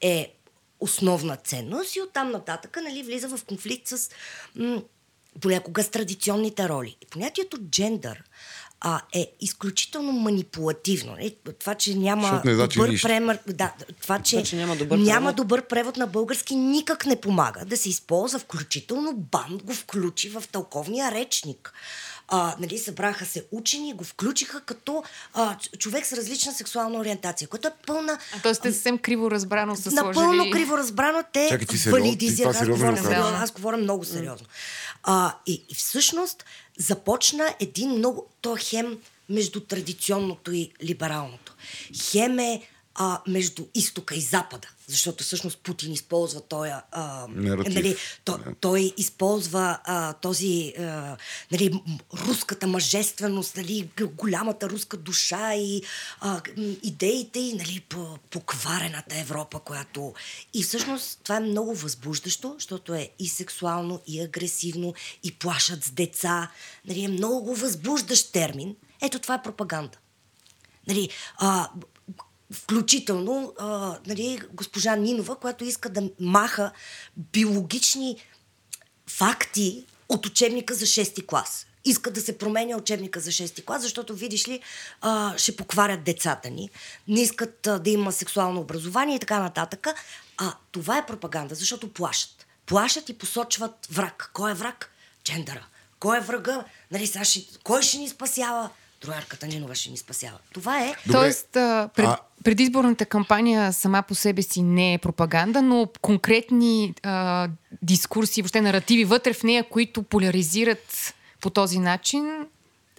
е основна ценност и оттам нататък нали, влиза в конфликт с м- понякога с традиционните роли. И понятието джендър а, е изключително манипулативно. Нали? Това, че няма не значи добър нищо. премър, да, това, че, Това, че няма добър няма превод. добър превод на български, никак не помага. Да се използва включително банд го включи в тълковния речник. А, нали, събраха се учени, го включиха като а, човек с различна сексуална ориентация, което е пълна... А, Тоест е съвсем криво разбрано са Напълно сложили... криво разбрано, те Чакай, ти валидизират. Аз сериозно говоря, аз говоря много сериозно. А, и, и всъщност започна един много... То е хем между традиционното и либералното. Хем е а, между изтока и запада. Защото всъщност Путин използва този... А, Наратив. нали, то, той използва а, този... А, нали, руската мъжественост, нали, голямата руска душа и а, идеите и нали, по, покварената Европа, която... И всъщност това е много възбуждащо, защото е и сексуално, и агресивно, и плашат с деца. Нали, е много възбуждащ термин. Ето това е пропаганда. Нали, а, включително а, нали, госпожа Нинова, която иска да маха биологични факти от учебника за 6 клас. Иска да се променя учебника за 6 клас, защото, видиш ли, а, ще покварят децата ни. Не искат а, да има сексуално образование и така нататък. А това е пропаганда, защото плашат. Плашат и посочват враг. Кой е враг? Джендъра. Кой е врага? Нали, сега кой ще ни спасява? Другарката Нинова ще ни спасява. Това е. Добре. Тоест, а, пред, А- предизборната кампания сама по себе си не е пропаганда, но конкретни а, дискурси, въобще наративи вътре в нея, които поляризират по този начин,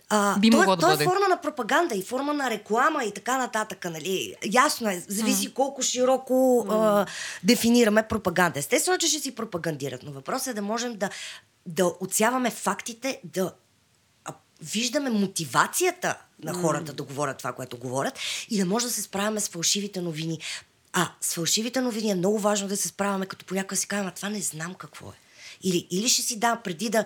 А, Би то, могло е, да то е бъде. форма на пропаганда и форма на реклама и така нататък. Нали? Ясно е, зависи колко широко а, дефинираме пропаганда. Естествено, че ще си пропагандират, но въпросът е да можем да, да отсяваме фактите, да виждаме мотивацията на хората да говорят това, което говорят и да може да се справяме с фалшивите новини. А с фалшивите новини е много важно да се справяме, като понякога си казваме, «А това не знам какво е. Или, или ще си дам преди да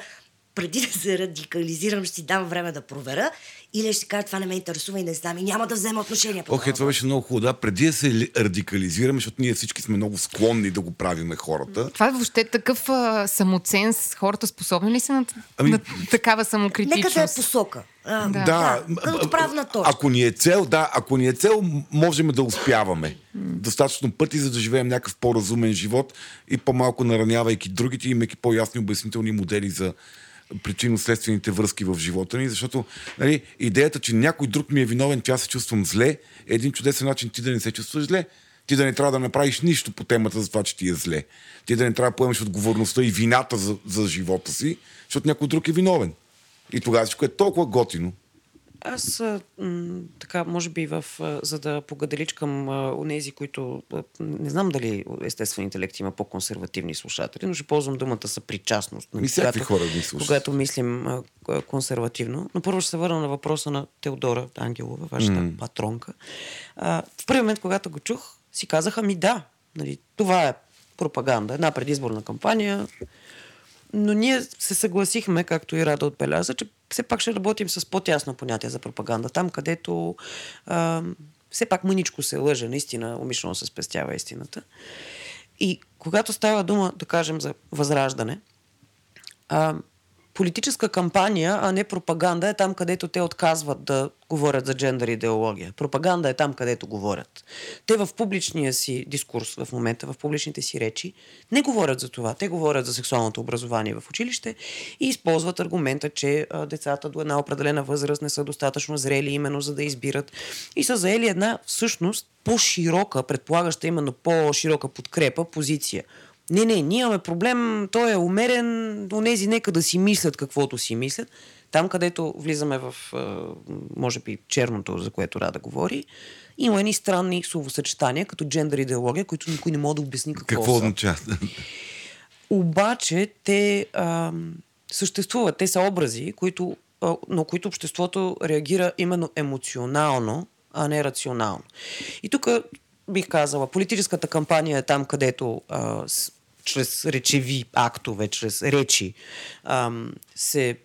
преди да се радикализирам, ще си дам време да проверя, или ще си кажа, това не ме интересува и не знам и няма да взема отношение Ох, е, това това. беше много хубаво. Да, преди да се ли- радикализираме, защото ние всички сме много склонни да го правиме хората. това е въобще такъв а, самоценз. Хората способни ли са на, Ами- на такава самокритичност? Нека да е посока. А, Да. да, м- като а- правна точка. Ако ни е цел, да, ако ни е цел, можем да успяваме. Достатъчно пъти, за да живеем някакъв по-разумен живот и по-малко наранявайки другите, имайки по-ясни обяснителни модели за причинно-следствените връзки в живота ни, защото нали, идеята, че някой друг ми е виновен, че аз се чувствам зле, е един чудесен начин ти да не се чувстваш зле. Ти да не трябва да направиш нищо по темата за това, че ти е зле. Ти да не трябва да поемеш отговорността и вината за, за живота си, защото някой друг е виновен. И тогава всичко е толкова готино. Аз, м, така, може би, в, за да погаделичкам онези, които не знам дали естествен интелект има по-консервативни слушатели, но ще ползвам думата съпричастност. Ми всякакви хора ги слушат. Когато мислим а, консервативно. Но първо ще се върна на въпроса на Теодора Ангелова, вашата mm. патронка. А, в първи момент, когато го чух, си казаха ми да, нали, това е пропаганда, една предизборна кампания, но ние се съгласихме, както и Рада отбеляза, че все пак ще работим с по-тясно понятие за пропаганда. Там, където а, все пак мъничко се лъже, наистина, умишлено се спестява истината. И когато става дума, да кажем, за възраждане, а, политическа кампания, а не пропаганда е там, където те отказват да говорят за джендър идеология. Пропаганда е там, където говорят. Те в публичния си дискурс в момента, в публичните си речи, не говорят за това. Те говорят за сексуалното образование в училище и използват аргумента, че децата до една определена възраст не са достатъчно зрели именно за да избират. И са заели една всъщност по-широка, предполагаща именно по-широка подкрепа, позиция не, не, ние имаме проблем, той е умерен, онези нека да си мислят каквото си мислят. Там, където влизаме в, може би, черното, за което Рада говори, има едни странни словосъчетания, като джендър идеология, които никой не може да обясни какво, какво означава. Обаче те а, съществуват, те са образи, които, а, на които обществото реагира именно емоционално, а не рационално. И тук бих казала, политическата кампания е там, където а, чрез речеви актове, чрез речи, ам, се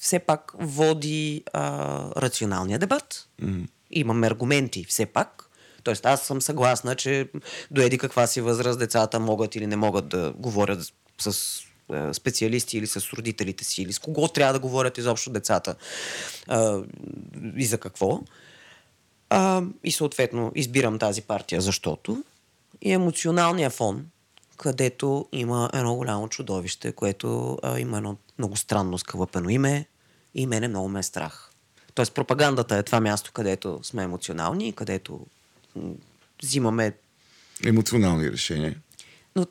все пак води а, рационалния дебат. Mm. Имаме аргументи все пак. Тоест аз съм съгласна, че до еди каква си възраст децата могат или не могат да говорят с специалисти или с родителите си, или с кого трябва да говорят изобщо децата а, и за какво. А, и съответно избирам тази партия, защото и емоционалния фон където има едно голямо чудовище, което а, има едно много странно скълъпено име и мене много ме е страх. Тоест пропагандата е това място, където сме емоционални, където взимаме... Емоционални решения. Но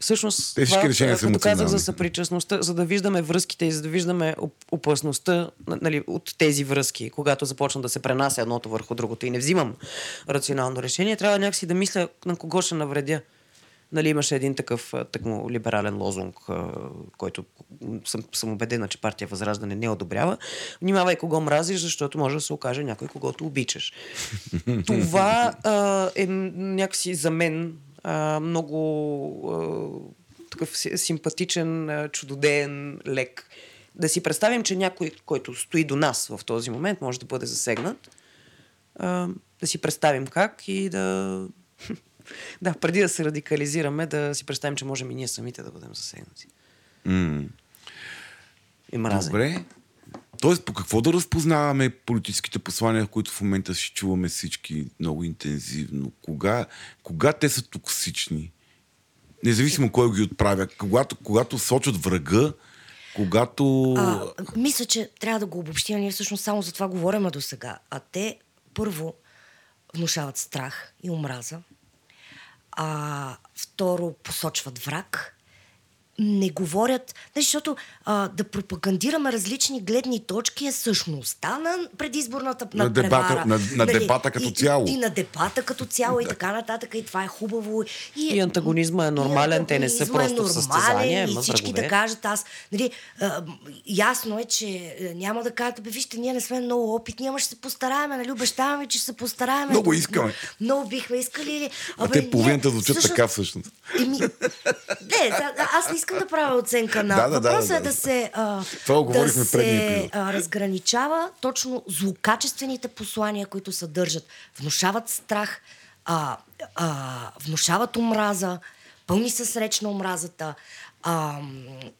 всъщност Те това, решения като казах за съпричастността, за да виждаме връзките и за да виждаме опасността нали, от тези връзки, когато започна да се пренася едното върху другото и не взимам рационално решение, трябва някакси да мисля на кого ще навредя. Нали, имаше един такъв тъкмо либерален лозунг, който съм, съм убедена, че партия Възраждане не одобрява. Внимавай кого мразиш, защото може да се окаже някой, когото обичаш. Това а, е някакси за мен а, много а, такъв симпатичен, чудодеен лек. Да си представим, че някой, който стои до нас в този момент, може да бъде засегнат. А, да си представим как и да да, преди да се радикализираме, да си представим, че можем и ние самите да бъдем засегнати. Mm. И мрази. Добре. Тоест, по какво да разпознаваме политическите послания, които в момента си чуваме всички много интензивно? Кога, кога те са токсични? Независимо кой ги отправя. Когато, когато сочат врага, когато... А, мисля, че трябва да го обобщим. Ние всъщност само за това говорим до сега. А те първо внушават страх и омраза а, второ посочват враг, не говорят, защото а, да пропагандираме различни гледни точки е същността на предизборната на дебата, на, на нали, дебата като и, цяло. И, и на дебата като цяло и така нататък. И това е хубаво. И, и антагонизма е нормален, те не са е просто е състезания. И всички да кажат аз. Нали, а, ясно е, че няма да кажат, бе, вижте, ние не сме много опитни, ама ще се постараем, нали, обещаваме, че ще се постараем. Много искаме. Много бихме искали. А, а те половината звучат така всъщност. Еми, не, аз не искам да правя оценка на. Да, да, Въпросът да, е да, да се, а, да се а, разграничава точно злокачествените послания, които съдържат. Внушават страх, а, а, внушават омраза, пълни са среч на омразата. А,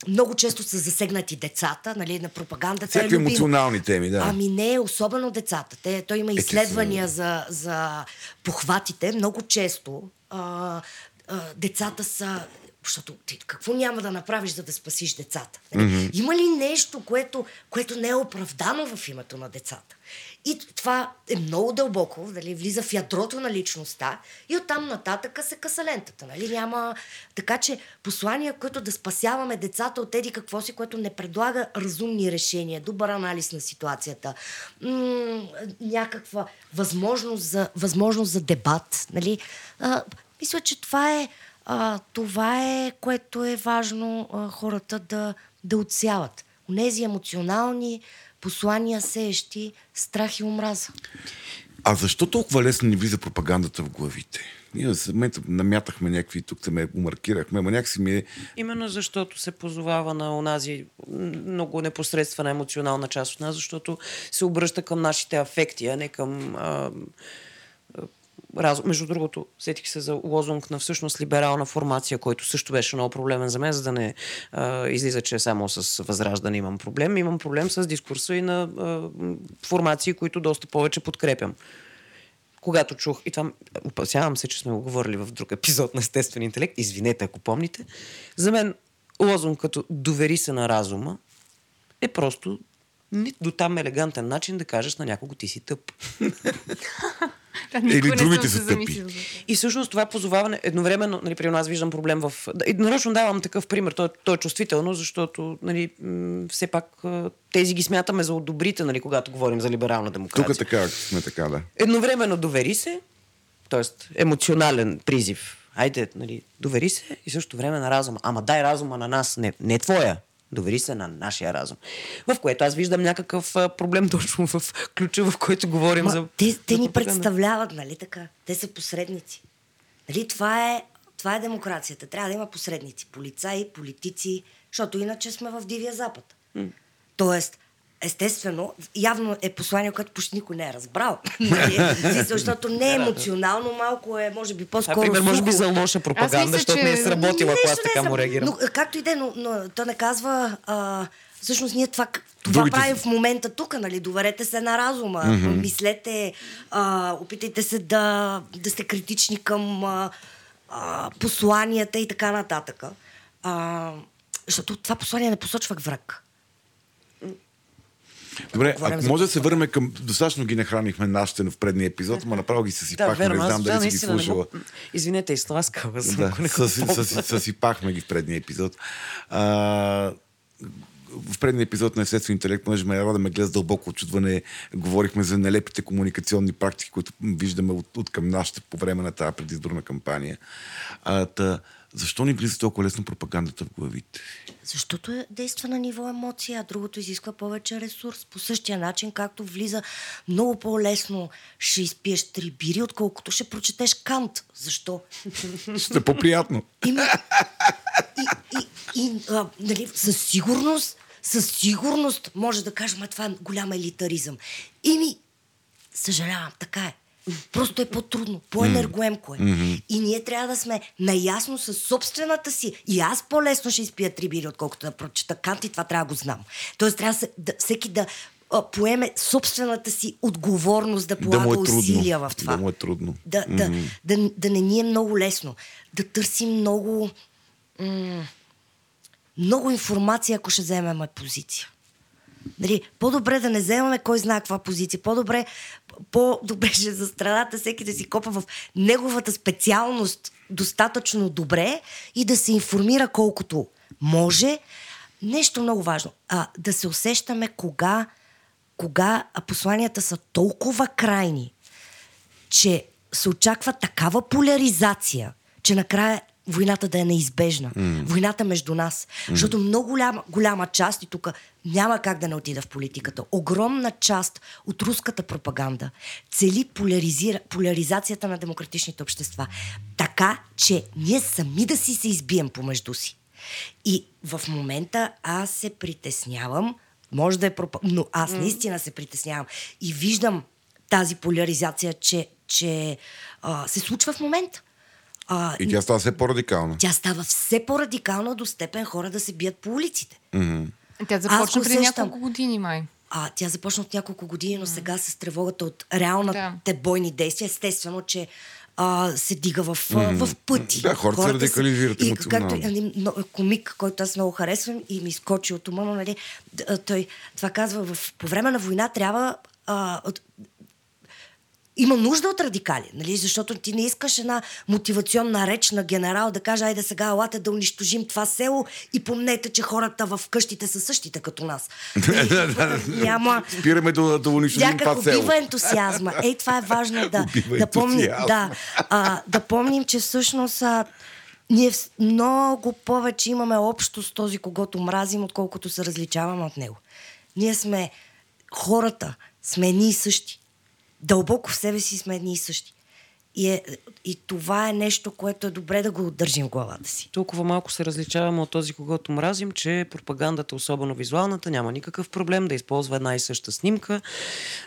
много често са засегнати децата, нали, на пропагандата. Е Всякакви е емоционални теми, да. Ами не, особено децата. Те, той има изследвания е, за, за похватите. Много често а, а, децата са защото ти какво няма да направиш, за да спасиш децата? Mm-hmm. Има ли нещо, което, което не е оправдано в името на децата? И това е много дълбоко, дали, влиза в ядрото на личността и оттам нататък се къса лентата. Нали? Няма... Така че послания, които да спасяваме децата от еди какво си, което не предлага разумни решения, добър анализ на ситуацията, м- някаква възможност за, възможност за дебат. Нали? А, мисля, че това е а, това е, което е важно а, хората да, да отсяват. Онези емоционални послания, сеещи страх и омраза. А защо толкова лесно ни влиза пропагандата в главите? Ние в момента намятахме някакви, тук се ме умаркирахме, ама някакси ми е... Именно защото се позовава на онази много непосредствена емоционална част от нас, защото се обръща към нашите афекти, а не към а, разум. Между другото, сетих се за лозунг на всъщност либерална формация, който също беше много проблемен за мен, за да не а, излиза, че само с възраждане имам проблем. Имам проблем с дискурса и на а, формации, които доста повече подкрепям когато чух, и това опасявам се, че сме го говорили в друг епизод на Естествен интелект, извинете, ако помните, за мен лозунг като довери се на разума е просто до там елегантен начин да кажеш на някого ти си тъп. Да, Или другите са се тъпи. И всъщност това позоваване, едновременно, нали, при нас виждам проблем в... И нарочно давам такъв пример, то, е- то е чувствително, защото нали, все пак тези ги смятаме за одобрите, нали, когато говорим за либерална демокрация. Тук така сме така, да. Едновременно довери се, т.е. емоционален призив. Айде, нали, довери се и също време на разума. Ама дай разума на нас, не, не твоя. Довери се на нашия разум. В което аз виждам някакъв проблем точно в ключа, в който говорим Ма, за. те, те за ни представляват, нали така? Те са посредници. Нали, това е, това е демокрацията. Трябва да има посредници. Полицаи, политици, защото иначе сме в Дивия Запад. Тоест, естествено, явно е послание, което почти никой не е разбрал. Нали? Защото не е емоционално, малко е, може би, по-скоро е пример, може би, за лоша пропаганда, мисля, защото че- не е сработила, ако аз не така е му реагирам. Но, както и да е, но, но то не казва... А, всъщност ние това, това Другите правим в момента тук, нали? Доверете се на разума. Mm-hmm. Мислете, а, опитайте се да, да сте критични към а, а, посланията и така нататък. А, защото това послание не посочва враг. Добре, Говорим ако може да се върнем към... Достатъчно ги нахранихме нашите в предния епизод, но направо ги съсипахме. Да, верно, не знам да, дали си ги слушала. го... Извинете, изтласкала съм, Да, го съсипахме ги в предния епизод. А, в предния епизод на Естествен интелект, понеже ме рада да ме гледа с дълбоко очудване, говорихме за нелепите комуникационни практики, които виждаме от, от към нашите по време на тази предизборна кампания. А, та, защо ни влиза толкова лесно пропагандата в главите? Защото е действа на ниво емоция, а другото изисква повече ресурс. По същия начин, както влиза много по-лесно ще изпиеш три бири, отколкото ще прочетеш Кант. Защо? Ще е по-приятно. Ими, и, и, и а, нали, със сигурност, със сигурност може да кажем, а това е голям елитаризъм. Ими, съжалявам, така е. Просто е по-трудно, по-енергоемко е. Mm-hmm. И ние трябва да сме наясно с собствената си. И аз по-лесно ще изпия три бири, отколкото да прочета Кант и това трябва да го знам. Тоест трябва да, се- да, всеки да поеме собствената си отговорност, да Да полага му е усилия в това. Да му е трудно. Да, да, да, да не ни е много лесно. Да търсим много, м- много информация, ако ще вземем позиция. Нали, по-добре да не вземаме кой знае каква позиция. По-добре, по-добре ще за страната всеки да си копа в неговата специалност достатъчно добре и да се информира колкото може. Нещо много важно. А, да се усещаме кога, кога посланията са толкова крайни, че се очаква такава поляризация, че накрая войната да е неизбежна. Mm. Войната между нас. Mm. Защото много голяма, голяма част, и тук няма как да не отида в политиката, огромна част от руската пропаганда цели поляризира, поляризацията на демократичните общества. Така, че ние сами да си се избием помежду си. И в момента аз се притеснявам, може да е пропа... но аз наистина се притеснявам и виждам тази поляризация, че, че а, се случва в момента. А, И тя става все по-радикална. тя става все по-радикална до степен хора да се бият по улиците. Тя Аз започна преди усещам. няколко години, май. А, тя започна от няколко години, но сега с тревогата от реалните бойни действия, естествено, че а, се дига в, mm. в пъти. Да, хората се радикализират и. Както един но- комик, който аз много харесвам и ми скочи от ума, но нали, той това казва, в, по време на война трябва а, от, има нужда от радикали, нали? защото ти не искаш една мотивационна реч на генерал да каже, айде сега елате да унищожим това село и помнете, че хората в къщите са същите като нас. Няма... Спираме да, да унищожим това село. убива ентусиазма. Ей, това е важно да, да, помним, да, а, да помним, че всъщност а, ние много повече имаме общо с този, когото мразим, отколкото се различаваме от него. Ние сме хората, сме едни и същи. Дълбоко в себе си сме едни и същи. И, е, и това е нещо, което е добре да го държим в главата си. Толкова малко се различаваме от този, когато мразим, че пропагандата, особено визуалната, няма никакъв проблем да използва една и съща снимка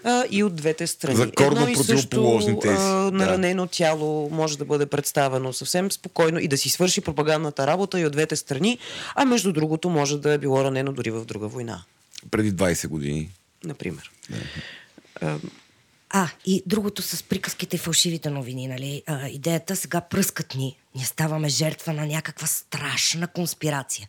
а, и от двете страни. За корно Едно и също а, да. наранено тяло може да бъде представено съвсем спокойно и да си свърши пропагандната работа и от двете страни, а между другото може да е било ранено дори в друга война, Преди 20 години. например. А, и другото с приказките и фалшивите новини, нали? А, идеята сега пръскат ни. Ние ставаме жертва на някаква страшна конспирация.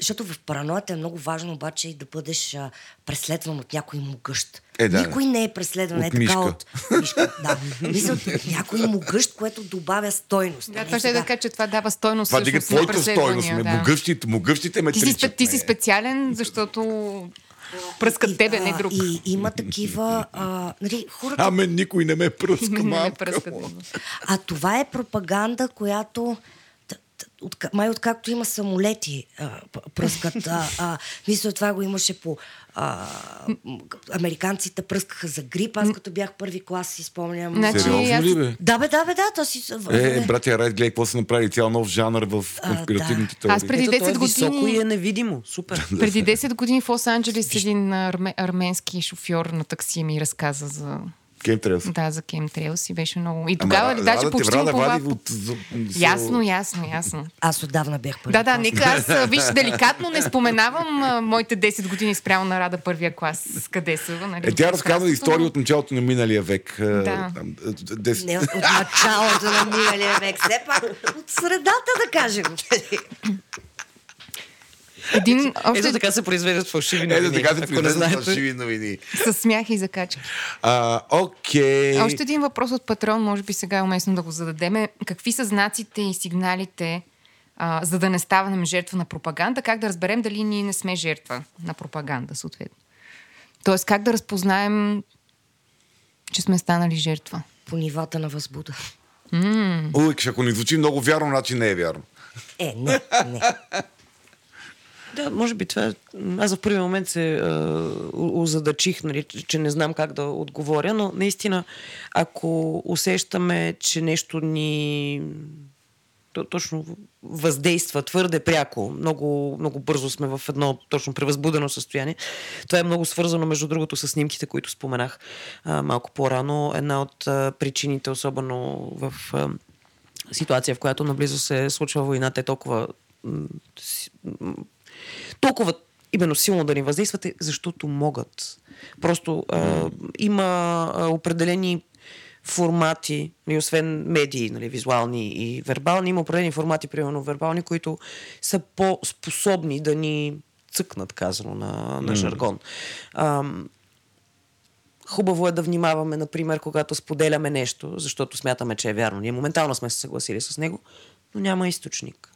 Защото в параноята е много важно обаче и да бъдеш а, преследван от някой могъщ. Е, да. Никой не е преследван От е така мишка. от мишка. Да. Мисля, от някой могъщ, което добавя стойност. Да, Нали, това ще е да кажа, че това дава стойност Това дига твоята стойност. да. могъщите, могъщите ме Ти си, тричат, ти си специален, защото пръскат И, тебе, не друг. И има такива... А, нали, хората А мен никой не ме пръска, Не ме. А това е пропаганда, която от, май откакто има самолети а, пръскат. А, а, мисля, това го имаше по... А, американците пръскаха за грип. Аз като бях първи клас си спомням. Значи, Сериозно аз- ли бе? Да, бе, да, бе, да. То си... Е, братя Райт, гледай какво са направили. Цял нов жанр в конспиративните да. теории. Аз преди Ето, то е 10 високо години- и е невидимо. Супер. Преди 10 години в Лос-Анджелес един арме, арменски шофьор на такси ми разказа за, Кеймтрейлс. да, за Chemtrails и беше много... И тогава ли, даже почти врада му вади от... Ясно, ясно, ясно. Аз отдавна бях първи Да, да, нека аз, виж, деликатно не споменавам а, моите 10 години спрямо на Рада първия клас. с Къде са, нали? Е, тя разказва но- от началото на миналия век. Да. Там, е, десет- Не от началото на миналия век. Все пак от средата, да кажем. Един, още Ето така се произвеждат фалшиви Ето новини. така се произвеждат фалшиви новини. с смях и закачки. А, Окей. Още един въпрос от патрон, може би сега е уместно да го зададеме. Какви са знаците и сигналите, а, за да не ставаме жертва на пропаганда? Как да разберем дали ние не сме жертва на пропаганда, съответно? Тоест, как да разпознаем, че сме станали жертва? По нивата на възбуда. Ой, ако не звучи много вярно, значи не е вярно. Е, не, не. Да, може би това. е- Аз в първи момент се озадачих, нали, че- не знам как да отговоря, но наистина, ако усещаме, че нещо ни то, точно въздейства твърде пряко, много, много бързо сме в едно точно превъзбудено състояние. Това е много свързано, между другото, с снимките, които споменах а, малко по-рано. Една от а, причините, особено в а, ситуация, в която наблизо се случва войната, е толкова толкова именно силно да ни въздействат, е защото могат. Просто а, има а, определени формати, нали, освен медии, нали, визуални и вербални, има определени формати, примерно вербални, които са по-способни да ни цъкнат, казано на, на жаргон. Ам, Хубаво е да внимаваме, например, когато споделяме нещо, защото смятаме, че е вярно. Ние моментално сме се съгласили с него, но няма източник.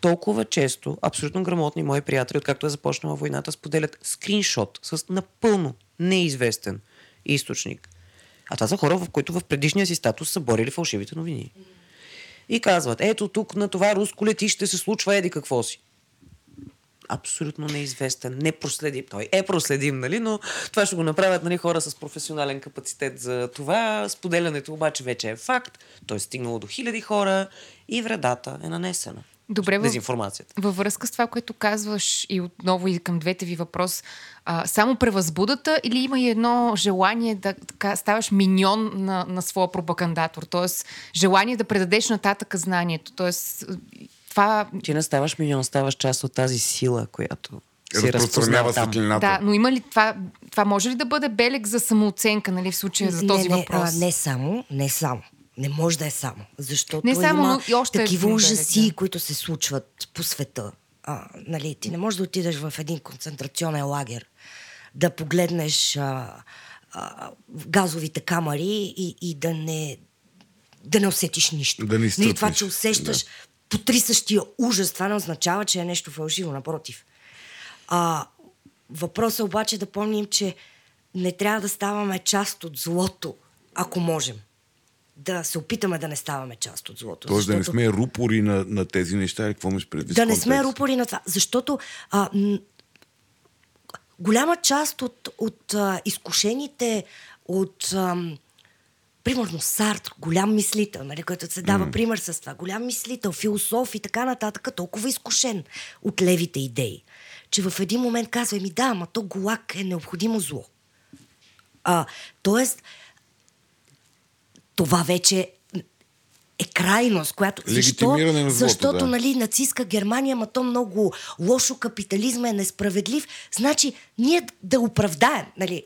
Толкова често, абсолютно грамотни мои приятели, откакто е започнала войната, споделят скриншот с напълно неизвестен източник. А това са хора, в които в предишния си статус са борили фалшивите новини. И казват, ето тук на това руско летище се случва еди какво си абсолютно неизвестен, непроследим. Той е проследим, нали? но това ще го направят нали, хора с професионален капацитет за това. Споделянето обаче вече е факт. Той е стигнало до хиляди хора и вредата е нанесена. Добре, Дезинформацията. Във връзка с това, което казваш и отново и към двете ви въпрос, а, само превъзбудата или има и едно желание да така, ставаш миньон на, на своя пропагандатор, т.е. желание да предадеш нататък знанието, т.е. това... Ти не ставаш милион, ставаш част от тази сила, която си Разпространява разпознал там. светлината. Да, но има ли това, това може ли да бъде белег за самооценка, нали, в случая за този не, не, въпрос? А, не само, не само. Не може да е само. Защото Не само, има но и още такива един ужаси, да. които се случват по света. А, нали, ти не можеш да отидеш в един концентрационен лагер, да погледнеш а, а, газовите камери и, и да не да не усетиш нищо. Да не нали, това, че усещаш да. потрисащия ужас, това не означава, че е нещо фалшиво, напротив. А, въпросът е обаче да помним, че не трябва да ставаме част от злото, ако можем. Да се опитаме да не ставаме част от злото. Тоест да не сме рупори на, на тези неща, или какво имаш предвид? да не сме рупори на това. Защото а, м- голяма част от, от а, изкушените от ам, примерно Сартр, голям мислител, нали, който се дава mm. пример с това, голям мислител, философ и така нататък, толкова изкушен от левите идеи, че в един момент казва ми да, ама то голак е необходимо зло. А, тоест, това вече е крайност, която... Защо? на Защото, да. нали, нацистска Германия, ма то много лошо, капитализма е несправедлив. Значи, ние да оправдаем, нали,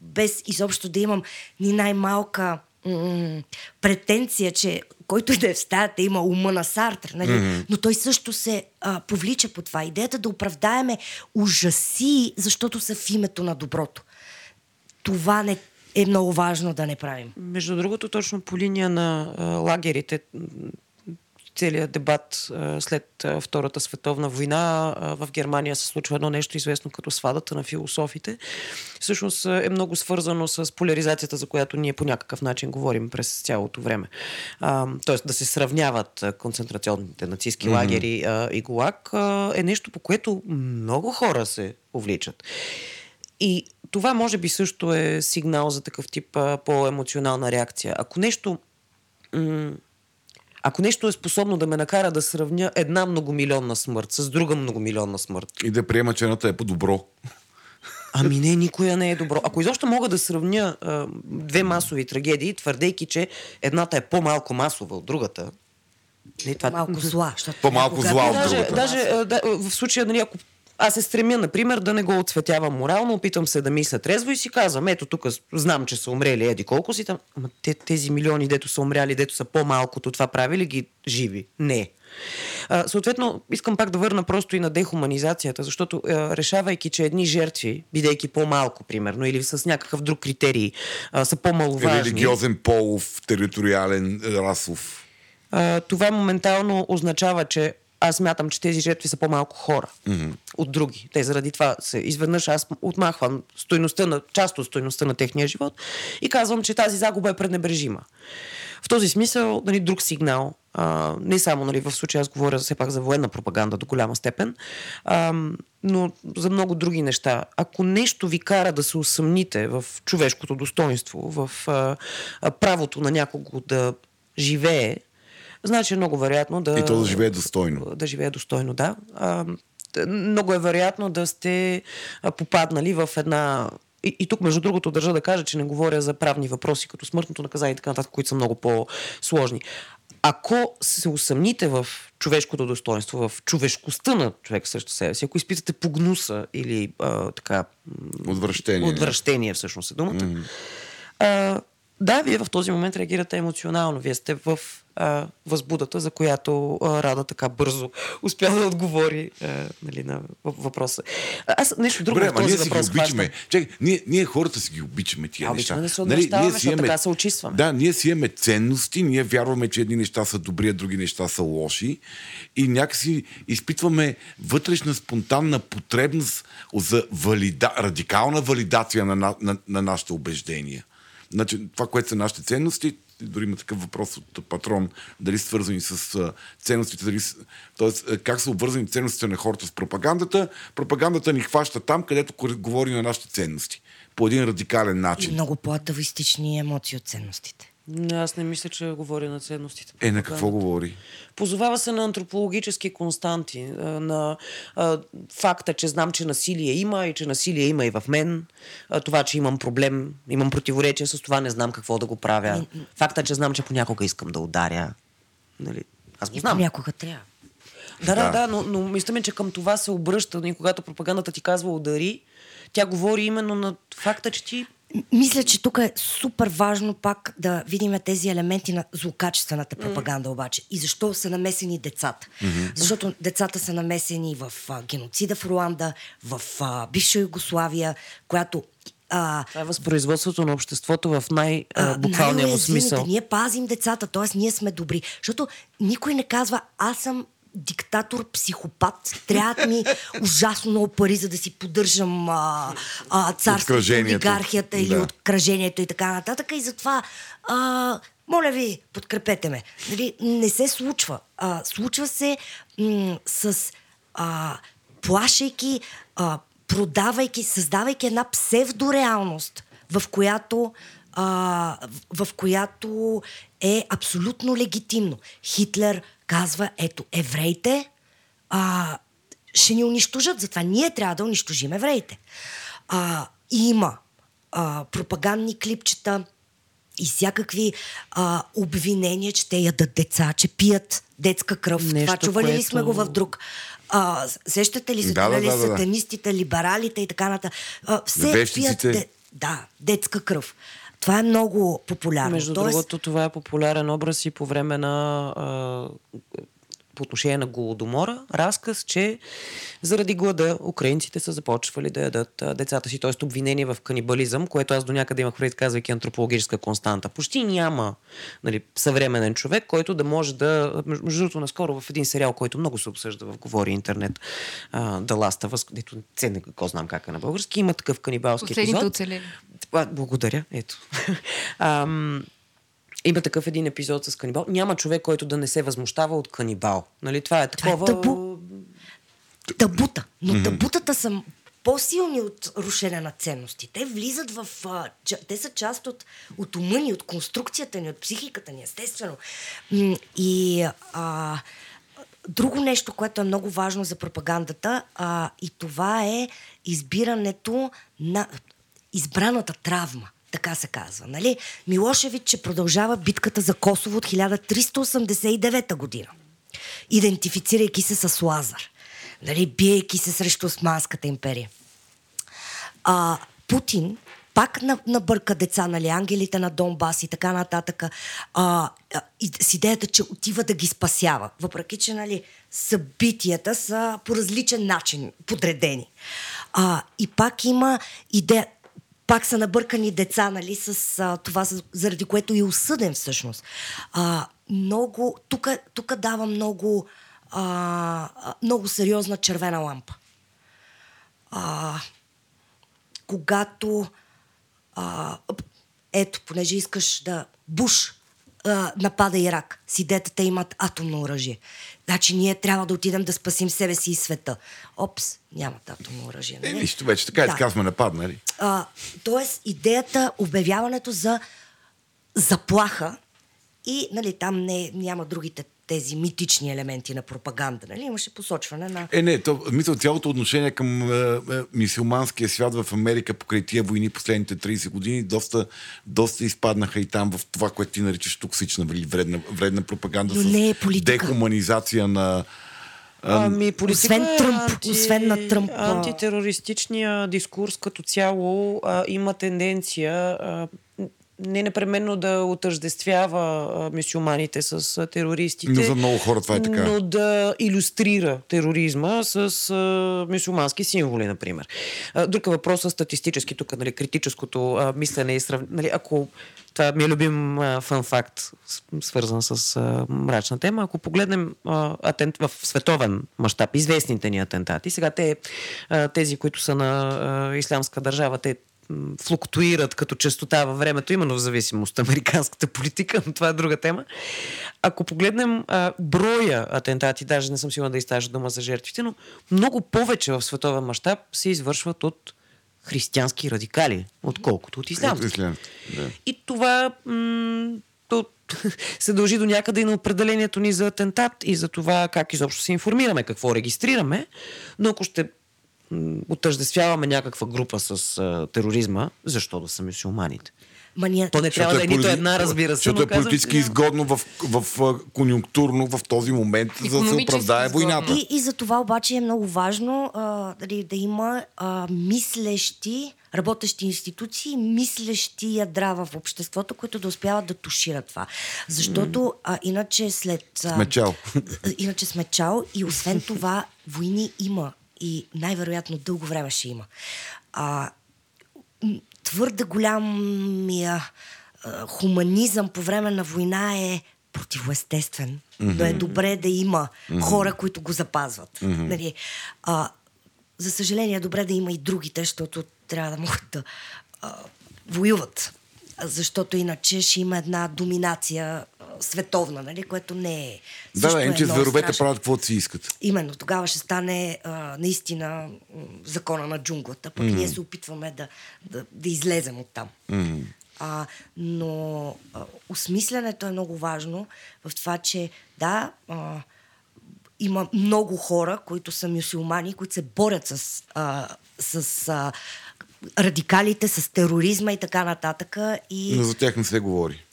без изобщо да имам ни най-малка м- претенция, че който и да е в стаята има ума на Сартр, нали? Mm-hmm. но той също се а, повлича по това. Идеята да оправдаеме ужаси, защото са в името на доброто. Това не е много важно да не правим. Между другото, точно по линия на а, лагерите, целият дебат а, след а, Втората световна война а, в Германия се случва едно нещо известно като свадата на философите. Всъщност е много свързано с поляризацията, за която ние по някакъв начин говорим през цялото време. А, тоест да се сравняват концентрационните нацистски mm-hmm. лагери а, и ГУЛАГ а, е нещо, по което много хора се увличат. И това може би също е сигнал за такъв тип а, по-емоционална реакция. Ако нещо. М- ако нещо е способно да ме накара да сравня една многомилионна смърт с друга многомилионна смърт, И да приема, че едната е по-добро. ами не, никоя не е добро. Ако изобщо мога да сравня а, две масови трагедии, твърдейки, че едната е по-малко масова от другата, не, това... Малко зла. Защото По-малко зла от даже, другата. даже а, да, в случая, нали, ако аз се стремя, например, да не го отцветявам морално, опитам се да мисля трезво и си казвам, ето тук знам, че са умрели еди колко си там. Ама те, тези милиони, дето са умряли, дето са по-малкото, това прави ли ги живи? Не. А, съответно, искам пак да върна просто и на дехуманизацията, защото а, решавайки, че едни жертви, бидейки по-малко, примерно, или с някакъв друг критерий, а, са по-маловажни. Религиозен, полов, териториален, расов. а, това моментално означава, че аз мятам, че тези жертви са по-малко хора mm-hmm. от други. Те заради това се изведнъж аз отмахвам стойността на, част от стойността на техния живот и казвам, че тази загуба е пренебрежима. В този смисъл, нали, друг сигнал, а, не само нали, в случая аз говоря все пак за военна пропаганда до голяма степен, а, но за много други неща. Ако нещо ви кара да се усъмните в човешкото достоинство, в а, а, правото на някого да живее, значи е много вероятно да... И то да живее достойно. Да живее достойно, да. А, много е вероятно да сте попаднали в една... И, и тук, между другото, държа да кажа, че не говоря за правни въпроси, като смъртното наказание и така нататък, които са много по-сложни. Ако се усъмните в човешкото достоинство, в човешкостта на човек също себе си, ако изпитате погнуса или а, така... Отвращение. Отвращение всъщност е думата. А, да, вие в този момент реагирате емоционално. Вие сте в а, възбудата, за която а, Рада така бързо успя да отговори а, нали, на въ- въпроса. Аз нещо друго Добре, ама този ние си ги въпрос обичаме. хващам. Чакай, ние, ние хората си ги обичаме тия А, неща. обичаме да се Нали, ние си защото така се очистваме. Да, ние си имаме ценности, ние вярваме, че едни неща са добри, а други неща са лоши и някакси изпитваме вътрешна спонтанна потребност за валида, радикална валидация на, на, на, на нашите убеждения. Значи, това, което са нашите ценности, дори има такъв въпрос от патрон, дали са свързани с ценностите, дали, а, как са обвързани ценностите на хората с пропагандата. Пропагандата ни хваща там, където говори на нашите ценности. По един радикален И начин. много по-атавистични емоции от ценностите. Не, Аз не мисля, че говоря на ценностите. Е, на какво говори? Позовава се на антропологически константи, а, на а, факта, че знам, че насилие има и че насилие има и в мен. А, това, че имам проблем, имам противоречие с това, не знам какво да го правя. Факта, че знам, че понякога искам да ударя. Нали? Аз го И знам. понякога трябва. Да, да, Да. но, но мисля ми, че към това се обръща. И когато пропагандата ти казва удари, тя говори именно на факта, че ти Мисля, че тук е супер важно пак да видим тези елементи на злокачествената пропаганда обаче. И защо са намесени децата? Защото децата са намесени в а, геноцида в Руанда, в а, бивша Югославия, която а, това е възпроизводството на обществото в най-буквалния му смисъл. Ние пазим децата, т.е. ние сме добри. Защото никой не казва, аз съм диктатор, психопат, трябват ми ужасно много пари, за да си поддържам а, а, царството, олигархията или Да. откръжението и така нататък. И затова, а, моля ви, подкрепете ме. Нали, не се случва. А, случва се м- с а, плашайки, а, продавайки, създавайки една псевдореалност, в която а, в, в която е абсолютно легитимно. Хитлер казва, ето, евреите а, ще ни унищожат, затова ние трябва да унищожим евреите. А, има а, пропагандни клипчета и всякакви а, обвинения, че те ядат деца, че пият детска кръв. Нещо, Това чували ли което- сме го в друг? А, сещате ли се, Да, да, нали, да, сатанистите, либералите и така нататък? Все пият де, да, детска кръв. Това е много популярно. Между Тоест, другото, това е популярен образ и по време на а, по отношение на голодомора, разказ, че заради глада украинците са започвали да ядат а, децата си, т.е. обвинение в канибализъм, което аз до някъде имах пред казвайки антропологическа константа. Почти няма нали, съвременен човек, който да може да... Между другото, наскоро в един сериал, който много се обсъжда в Говори интернет, а, The Last of Us, дето не знам как е на български, има такъв канибалски Последните епизод. оцелели. А, благодаря, ето. Ам, има такъв един епизод с канибал. Няма човек, който да не се възмущава от канибал. Нали? Това е Това е такова... табу. табута. Но табутата са по-силни от рушене на ценности. Те влизат в... А, ча- те са част от, от ума ни, от конструкцията ни, от психиката ни, естествено. И а, друго нещо, което е много важно за пропагандата, а, и това е избирането на избраната травма. Така се казва, нали? Милошевич ще продължава битката за Косово от 1389 година идентифицирайки се с Лазар, нали, биейки се срещу Османската империя. А, Путин пак на- набърка деца, нали, ангелите на Донбас и така нататък, а, и, с идеята, че отива да ги спасява. Въпреки, че нали, събитията са по различен начин подредени. А, и пак има идея, пак са набъркани деца, нали, с а, това, заради което и осъден всъщност. А, много, тук дава много, а, много сериозна червена лампа. А, когато а, ето, понеже искаш да Буш а, напада Ирак, с идеята те имат атомно оръжие. Значи ние трябва да отидем да спасим себе си и света. Опс, нямат атомно оръжие. Е, нали? нищо вече, така и така сме нападнали. А, тоест, идеята, обявяването за заплаха и нали, там не, няма другите тези митични елементи на пропаганда. Нали? Имаше посочване на... Е, не, то, мисля, цялото отношение към е, е, мисиоманския свят в Америка покрай тия войни последните 30 години доста, доста изпаднаха и там в това, което ти наричаш токсична или вредна, вредна пропаганда Но с не е политика. дехуманизация на... Ами, политика Освен е Тръмп, освен на Тръмп, Антитерористичния дискурс като цяло а, има тенденция а, не непременно да отъждествява а, мюсюлманите с терористите. Но за много хора това е така. Но да иллюстрира тероризма с а, символи, например. А, друг е въпрос статистически, тук нали, критическото а, мислене и срав... нали, ако това ми е любим а, фан факт, свързан с а, мрачна тема. Ако погледнем а, атент... в световен мащаб, известните ни атентати, сега те, а, тези, които са на а, ислямска държава, те флуктуират като частота във времето, именно в зависимост от американската политика, но това е друга тема. Ако погледнем а, броя атентати, даже не съм сигурна да изтажа дума за жертвите, но много повече в световен мащаб се извършват от християнски радикали, отколкото от ислямски. Да. И това м- то, се дължи до някъде и на определението ни за атентат и за това как изобщо се информираме, какво регистрираме. Но ако ще отъждествяваме някаква група с а, тероризма, защо да са мюсюлманите? Ма ние... То не трябва да е нито полити- една, разбира се. Защото но е политически изгодно в, в, в конюнктурно в този момент, за да се оправдае изгодно. войната. И, и за това обаче е много важно а, дали, да има а, мислещи, работещи институции, мислещи ядра в обществото, които да успяват да тушират това. Защото а, иначе след... А, Сме чал. Иначе сме чал и освен това войни има и най-вероятно дълго време ще има. А, твърде голямия а, хуманизъм по време на война е противоестествен. Mm-hmm. Но е добре да има mm-hmm. хора, които го запазват. Mm-hmm. Нали, а, за съжаление, е добре да има и другите, защото трябва да могат да а, воюват. Защото иначе ще има една доминация световна, нали, което не е. Да, да, е много зверовете правят каквото си искат. Именно, тогава ще стане а, наистина закона на джунглата. Пък mm. ние се опитваме да, да, да излезем от там. Mm. А, но а, осмислянето е много важно в това, че да, а, има много хора, които са мюсюлмани, които се борят с, а, с а, радикалите, с тероризма и така нататък. И... Но за тях не се говори.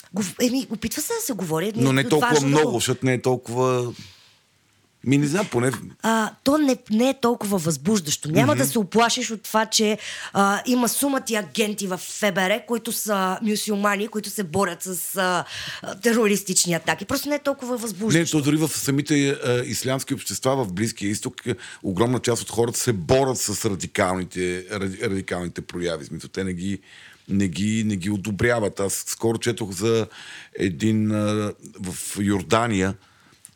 Еми, опитва се да се говори. Но не толкова важно много, защото не е толкова... Ми не знам, поне... а, то не, не е толкова възбуждащо. Няма mm-hmm. да се оплашиш от това, че а, има сумати агенти в ФБР, които са мюсюлмани, които се борят с а, терористични атаки. Просто не е толкова Не, възбуждащо. то дори в самите а, ислямски общества в Близкия изток огромна част от хората се борят с радикалните, ради, радикалните прояви. Смисъл, те не ги, не, ги, не ги одобряват. Аз скоро четох за един а, в Йордания,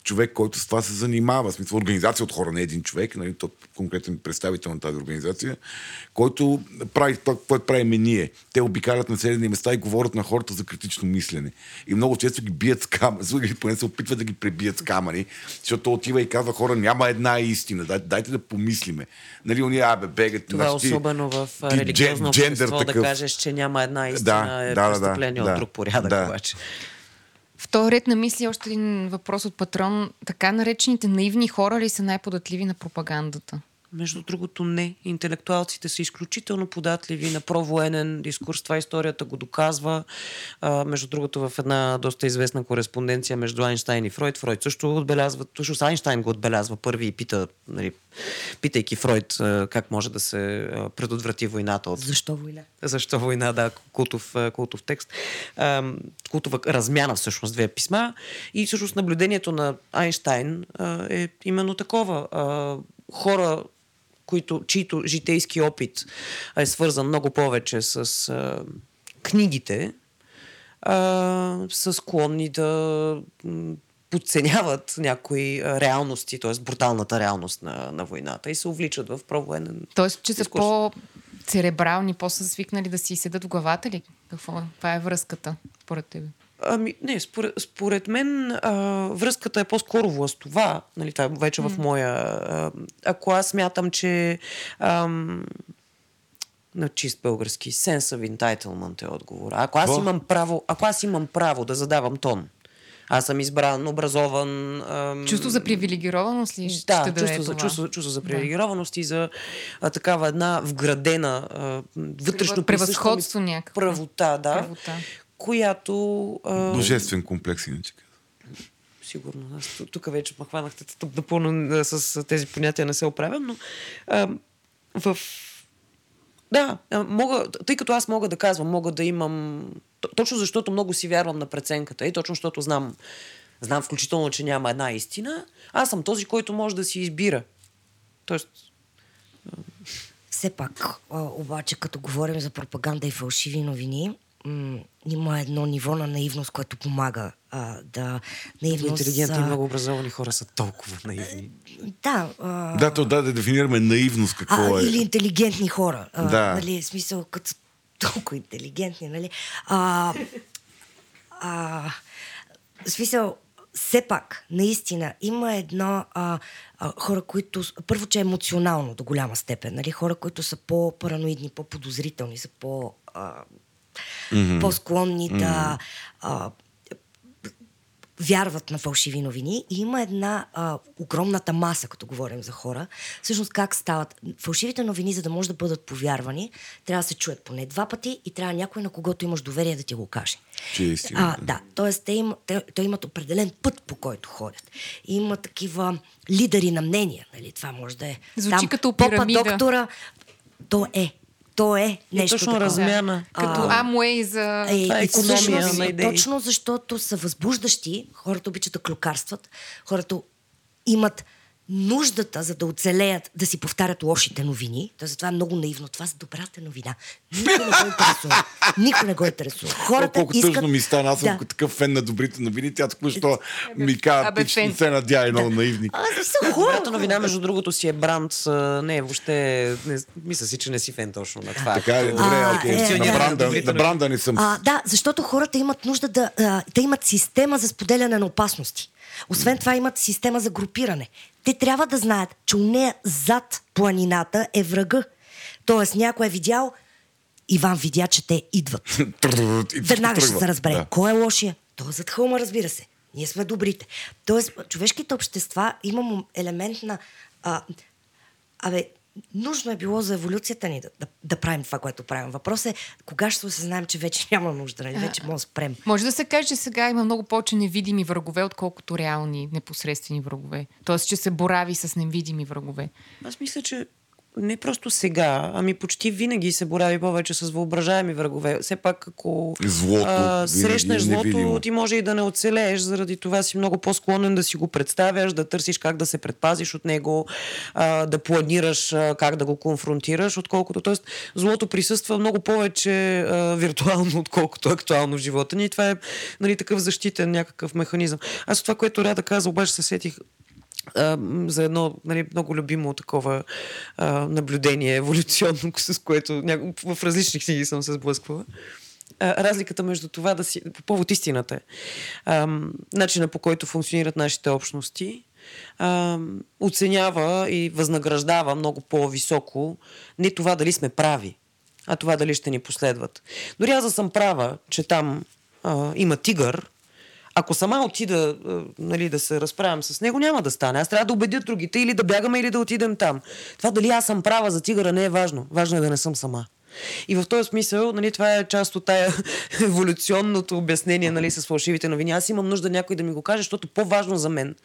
човек, който с това се занимава. В смисъл, организация от хора, не един човек, нали, то конкретен представител на тази организация, който прави това, което правим ние. Те обикалят населени места и говорят на хората за критично мислене. И много често ги бият с камъни, поне се опитват да ги пребият с камъни, защото отива и казва хора, няма една истина, дай, дайте да помислиме. Нали, уния, абе, бегат. Това е значи особено в религиозно общество да такъв. кажеш, че няма една истина Да, е да, да, престъпление да, от друг порядък да. обаче. В този ред на мисли още един въпрос от патрон. Така наречените наивни хора ли са най-податливи на пропагандата? Между другото, не. Интелектуалците са изключително податливи на провоенен дискурс. Това историята го доказва. А, между другото, в една доста известна кореспонденция между Айнштайн и Фройд. Фройд също отбелязва, всъщност Айнштайн го отбелязва първи и пита, нали, питайки Фройд а, как може да се а, предотврати войната от Защо война? Защо война, да, култов, а, култов текст. Ам, Култова размяна всъщност, две писма. И всъщност наблюдението на Айнштайн а, е именно такова. А, Хора, които, чието житейски опит е свързан много повече с а, книгите, а, са склонни да подценяват някои реалности, т.е. бруталната реалност на, на войната и се увличат в провоенен Тоест, че са дискурс. по-церебрални, по-са свикнали да си седат в главата ли? Какво е? Това е връзката, според тебе. Ами, не, според, според мен а, връзката е по-скоро властова. Нали, това е вече в моя... А, ако аз смятам, че ам, на чист български sense of entitlement е отговор. Ако аз, имам право, ако аз имам право да задавам тон, аз съм избран, образован... Ам, Чувство за привилегированост ли ще да, даде чувство, за, това? чувство, чувство за Да. привилегированост и за а, такава една вградена а, вътрешно Превъзходство някакво. правота, да, Правота. Която... А, Божествен комплекс, иначе. Сигурно. Аз ту- тук вече ме хванахте тук напълно с тези понятия не се оправям, но а, в... Да, мога, тъй като аз мога да казвам, мога да имам... Точно защото много си вярвам на преценката и точно защото знам, знам включително, че няма една истина, аз съм този, който може да си избира. Тоест, Все пак, обаче, като говорим за пропаганда и фалшиви новини, м- има едно ниво на наивност, което помага а, да... Наивност, интелигентни и много образовани хора са толкова наивни. Да, а, Да, то да, да дефинираме наивност какво а, е. Или интелигентни хора. А, Да. Нали, в смисъл, като толкова интелигентни, нали? А, а, в смисъл, все пак, наистина, има едно а, а, хора, които... Първо, че е емоционално до голяма степен. Нали? Хора, които са по-параноидни, по-подозрителни, са по... А, по-склонни да а, вярват на фалшиви новини и има една а, огромната маса, като говорим за хора. Всъщност как стават? Фалшивите новини, за да може да бъдат повярвани, трябва да се чуят поне два пъти и трябва някой, на когото имаш доверие да ти го каже. Че е. А, да, т.е. те, им, те, те имат определен път, по който ходят. И има такива лидери на мнения. Нали? Това може да е. Звучи като попа, пирамида. доктора. То е. То е нещо точно такова. размяна. Като А, Амуей за... е, Това е и икономия всъщност, на идеи. Точно защото са възбуждащи, хората обичат да клюкарстват, хората имат нуждата, за да оцелеят, да си повтарят лошите новини. То затова е много наивно. Това са добрата новина. Никой не го интересува. Никой не го интересува. О, Хората колко искат... тъжно ми стана. Аз съм Да. такъв фен на добрите новини. Тя току-що ми каза, не фен. се надя и много наивни. А, са хора. Добрата новина, между другото, си е бранд. а, Не, въобще, не, мисля си, че не си фен точно на това. Така е, добре, А, окей. е, На да. бранда, на бранда не съм. А, да, защото хората имат нужда да... А, те имат система за споделяне на опасности. Освен това имат система за групиране. Те трябва да знаят, че у нея зад планината е врага. Тоест някой е видял Иван видя, че те идват. Веднага ще се разбере. Кой е лошия? Той зад хълма, разбира се. Ние сме добрите. Тоест, човешките общества има му- елемент на... Абе, нужно е било за еволюцията ни да, да, да правим това, което правим. Въпрос е, кога ще се осъзнаем, че вече няма нужда, нали? вече може да спрем. Може да се каже, че сега има много повече невидими врагове, отколкото реални, непосредствени врагове. Тоест, че се борави с невидими врагове. Аз мисля, че не просто сега, ами почти винаги се борави повече с въображаеми врагове. Все пак, ако Злото срещнеш е злото, невидимо. ти може и да не оцелееш, заради това си много по-склонен да си го представяш, да търсиш как да се предпазиш от него, а, да планираш а, как да го конфронтираш, отколкото. Тоест, злото присъства много повече а, виртуално, отколкото актуално в живота ни. И това е нали, такъв защитен някакъв механизъм. Аз от това, което Рада каза, обаче се сетих за едно нали, много любимо такова а, наблюдение еволюционно, с което няко- в различни книги съм се сблъсквала. А, разликата между това да си... По повод истината е. А, начина по който функционират нашите общности а, оценява и възнаграждава много по-високо не това дали сме прави, а това дали ще ни последват. Дори аз да съм права, че там а, има тигър, ако сама отида нали, да се разправям с него, няма да стане. Аз трябва да убедя другите или да бягаме, или да отидем там. Това дали аз съм права за тигъра не е важно. Важно е да не съм сама. И в този смисъл, нали, това е част от тая еволюционното обяснение нали, с фалшивите новини. Аз имам нужда някой да ми го каже, защото по-важно за мен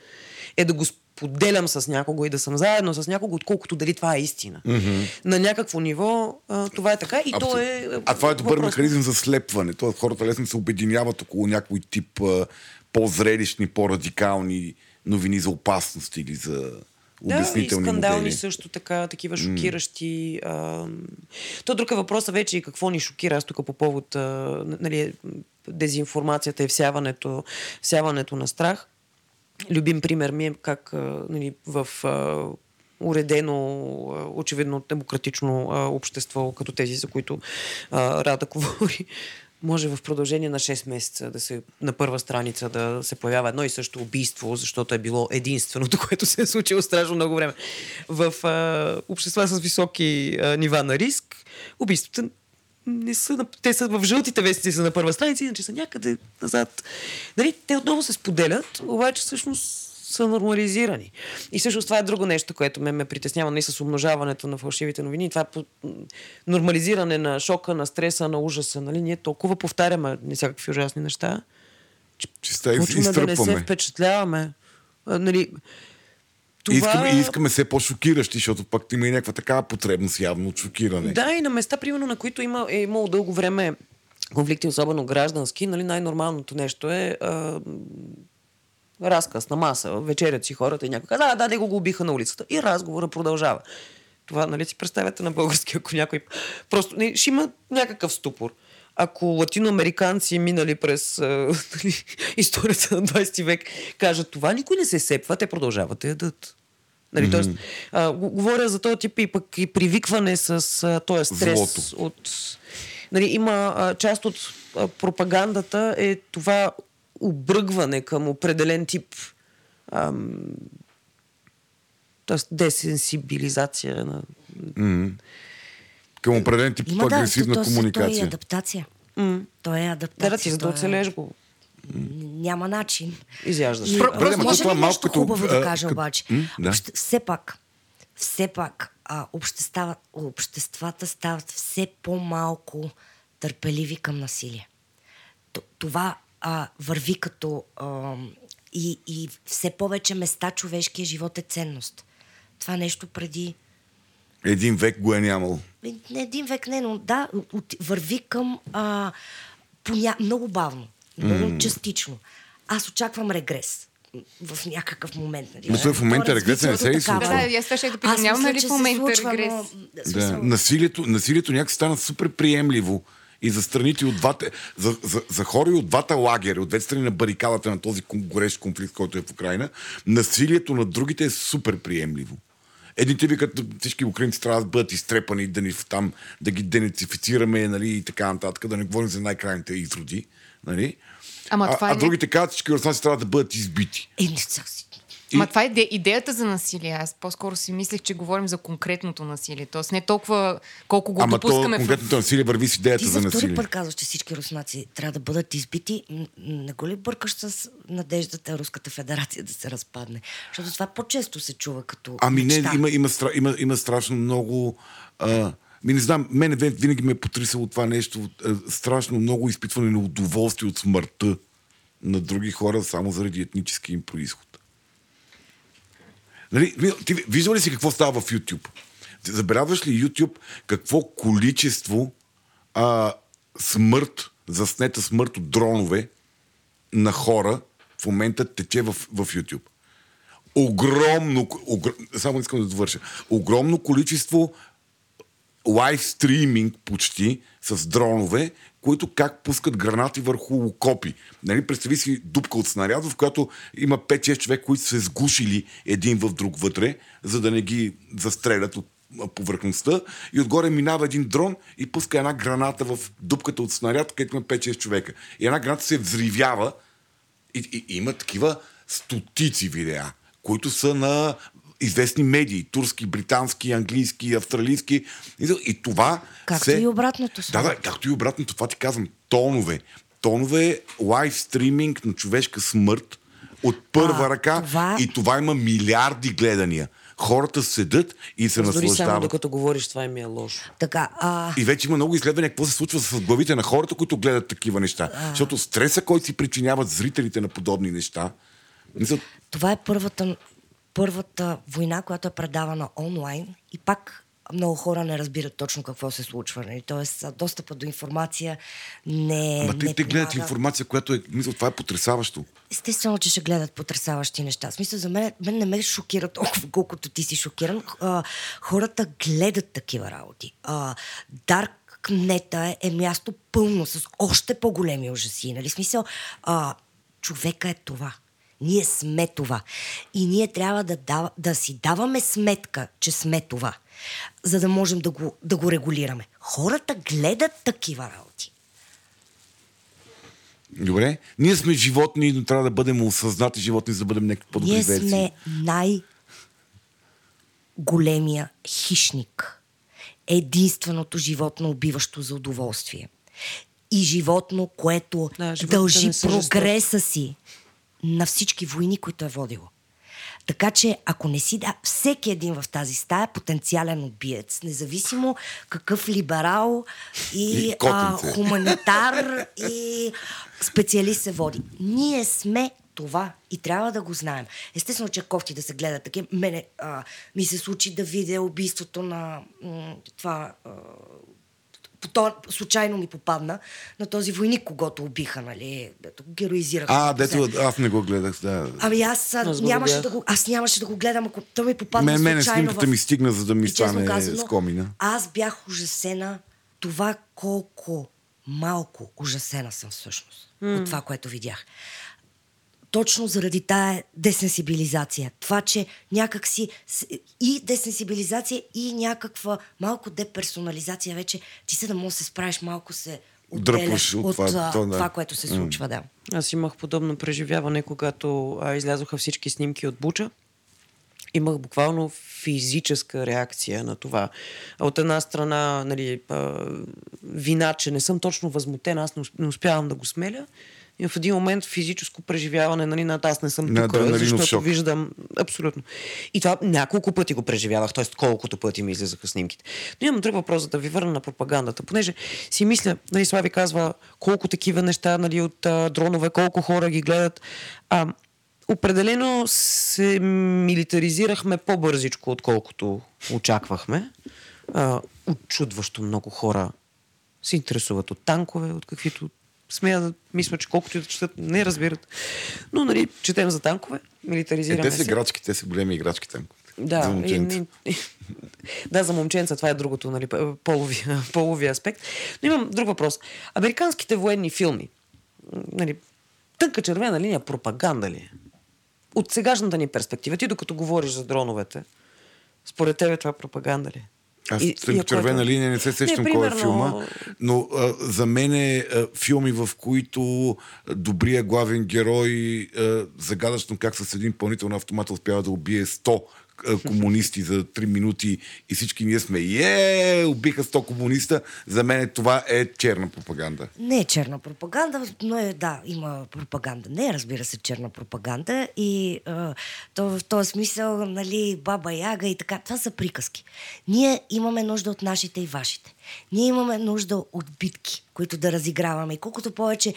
е да го споделям с някого и да съм заедно с някого, отколкото дали това е истина. Mm-hmm. На някакво ниво а, това е така и то Абсолютно. е... А това е добър въпрос механизъм за слепване. Тоест хората лесно се обединяват около някой тип а, по-зрелищни, по-радикални новини за опасност или за Да, и скандални модели. също така, такива шокиращи. А... То друг е въпросът вече и какво ни шокира. Аз тук по повод а, нали, дезинформацията и всяването, всяването на страх. Любим пример ми е как а, нали, в а, уредено, очевидно демократично а, общество, като тези, за които а, Рада говори, може в продължение на 6 месеца да се на първа страница да се появява едно и също убийство, защото е било единственото, което се е случило страшно много време. В а, общества с високи а, нива на риск, убийствата не са, на- те са в жълтите вестници са на първа страница, иначе са някъде назад. Нали, те отново се споделят, обаче всъщност са нормализирани. И всъщност това е друго нещо, което ме, ме притеснява нали, с умножаването на фалшивите новини. Това е по- нормализиране на шока, на стреса, на ужаса. Нали? Ние толкова повтаряме не всякакви ужасни неща, Че почваме да не се впечатляваме. А, нали, това... Искаме, искаме все по-шокиращи, защото пък има и някаква такава потребност явно от шокиране. Да, и на места, примерно, на които има, е имало дълго време конфликти, особено граждански, нали, най-нормалното нещо е а, разказ на маса, вечерят си хората и някой каза, а, да, него го убиха на улицата. И разговора продължава. Това, нали, си представяте на български, ако някой... Просто не, ще има някакъв ступор. Ако латиноамериканци минали през нали, историята на 20 век кажат това, никой не се сепва, те продължават да ядат. Нали, mm-hmm. тоест, а, го- говоря за този тип и пък и привикване с а, този стрес Злото. от... Нали, има а, част от а, пропагандата е това обръгване към определен тип ам, тоест десенсибилизация на... Към определен тип Има да, агресивна то, то, то е комуникация. адаптация. М. То е адаптация. Да, ти за да то е- оцелеш го. Няма начин. Изяждаш. Добре, ама може това ли малко нещо като, хубаво а, да кажа като- обаче? М, да. Обще, все пак, все пак, а, общества, обществата стават все по-малко търпеливи към насилие. Т- Това а, върви като... А, и, и все повече места човешкия живот е ценност. Това нещо преди Един век го е нямал. Ами, не един век не, но да, от, върви към а, поня... много бавно, много mm. частично. Аз очаквам регрес в някакъв момент. Нали? Но той в момента регресът не се ли случва? такава. Да, да, аз това ще да питам, нямаме мисля, ли в момента регрес? но- Да. Насилието, насилието някак стана супер приемливо и за страните от двата, за, за, за хора и от двата лагеря, от двете страни на барикадата на този горещ конфликт, който е в Украина, насилието на другите е супер приемливо. Едните викат, всички украинци трябва да бъдат изтрепани, да ни там, да ги денацифицираме, нали, и така нататък, да не говорим за най-крайните изроди, нали? Ама а, това е а другите казват, всички руснаци трябва да бъдат избити. Е, не, са- И- Ма това е иде, идеята за насилие. Аз по-скоро си мислех, че говорим за конкретното насилие. Тоест не толкова колко го Ама то допускаме в... конкретното насилие върви с идеята Ти за за втори насилие. път казваш, че всички руснаци трябва да бъдат избити. Не го ли бъркаш с надеждата Руската федерация да се разпадне? Защото това по-често се чува като Ами не, мечта. има, има, стра, има, има страшно много... А, ми не знам, мене винаги ме е потрисало това нещо. А, страшно много изпитване на удоволствие от смъртта на други хора само заради етнически им происход. Нали, ти виждал ли си какво става в YouTube? Забелязваш ли YouTube какво количество а, смърт, заснета смърт от дронове на хора в момента тече в, в YouTube? огромно, огр... само искам да довърша, огромно количество лайв стриминг почти с дронове, които как пускат гранати върху окопи. Нали, представи си дупка от снаряд, в която има 5-6 човека, които се сгушили един в друг вътре, за да не ги застрелят от повърхността и отгоре минава един дрон и пуска една граната в дупката от снаряд, където има 5-6 човека. И една граната се взривява и, и, има такива стотици видеа, които са на известни медии, турски, британски, английски, австралийски. И, това Както се... и обратното са. Да, да, както и обратното. Това ти казвам. Тонове. Тонове лайв стриминг на човешка смърт от първа А, ръка това- и това има милиарди гледания. Хората седат и се Дори само наслаждават. докато говориш, това ми е лошо. Така, а, И вече има много изследвания какво се случва с главите на хората, които гледат такива неща. Защото стреса, който си причиняват зрителите на подобни неща, мисля, това е първата, първата война, която е предавана онлайн и пак много хора не разбират точно какво се случва. Нали? Тоест, достъпа до информация не. Ма не те, те гледат помага. информация, която е, мисля, това е потрясаващо. Естествено, че ще гледат потрясаващи неща. В смисъл, за мен, мен не ме шокира толкова, колкото ти си шокиран. Хората гледат такива работи. А, Даркнета е, е място пълно с още по-големи ужаси. Нали? В Смисъл, а, човека е това. Ние сме това. И ние трябва да, дава, да си даваме сметка, че сме това, за да можем да го, да го регулираме. Хората гледат такива работи. Добре? Ние сме животни, но трябва да бъдем осъзнати животни, за да бъдем някакви по-добри Ние версии. сме най- големия хищник. Единственото животно, убиващо за удоволствие. И животно, което Да, дължи прогреса си на всички войни, които е водило. Така че, ако не си да, всеки един в тази стая е потенциален убиец, независимо какъв либерал и, И а, хуманитар и специалист се води. Ние сме това и трябва да го знаем. Естествено, че кофти да се гледат такива. Мене а, ми се случи да видя убийството на м, това. А, то, случайно ми попадна на този войник, когато убиха, нали? Дето го героизираха. А, дето аз не го гледах. Да. Ами аз, а, Аз нямаше да го, аз нямаше да го гледам, ако той ми попадна Мен, мене снимката в... ми стигна, за да ми стане казано, с комина. Аз бях ужасена това колко малко ужасена съм всъщност от това, което видях. Точно заради тая десенсибилизация. Това, че някак си с- и десенсибилизация, и някаква малко деперсонализация вече, ти се да можеш да се справиш малко се Дръпваш от от, това, това, то, да. това, което се случва, да. Аз имах подобно преживяване, когато а, излязоха всички снимки от Буча. Имах буквално физическа реакция на това. От една страна, нали, а, вина, че не съм точно възмутена, аз не успявам да го смеля. И в един момент физическо преживяване, нали, над аз не съм тук, защото шок. виждам абсолютно. И това няколко пъти го преживявах, т.е. колкото пъти ми излизаха снимките. Но имам друг въпрос, за да ви върна на пропагандата, понеже си мисля, нали, Слави казва колко такива неща нали, от а, дронове, колко хора ги гледат. А, определено се милитаризирахме по-бързичко, отколкото очаквахме. А, очудващо много хора се интересуват от танкове, от каквито смея да мисля, че колкото и да четат, не разбират. Но, нали, четем за танкове, Е, милитаризираме те са се. играчки, те са големи играчки там. Да, За момченца. и, да, за момченца това е другото, нали, полови, полови аспект. Но имам друг въпрос. Американските военни филми, нали, тънка червена линия пропаганда ли е? От сегашната ни перспектива, ти докато говориш за дроновете, според тебе това пропаганда ли е? Аз И- съм и червена е- линия, не се сещам Не, кой е филма, но а, за мен е а, филми, в които добрия главен герой а, загадъчно как с един пълнител на автомата успява да убие 100 а, комунисти за 3 минути и всички ние сме е, убиха 100 комуниста. За мен това е черна пропаганда. Не е черна пропаганда, но е, да, има пропаганда. Не е, разбира се, черна пропаганда. И а, то, в този смисъл, нали, Баба Яга и така, това са приказки. Ние имаме нужда от нашите и вашите. Ние имаме нужда от битки, които да разиграваме. И колкото повече е,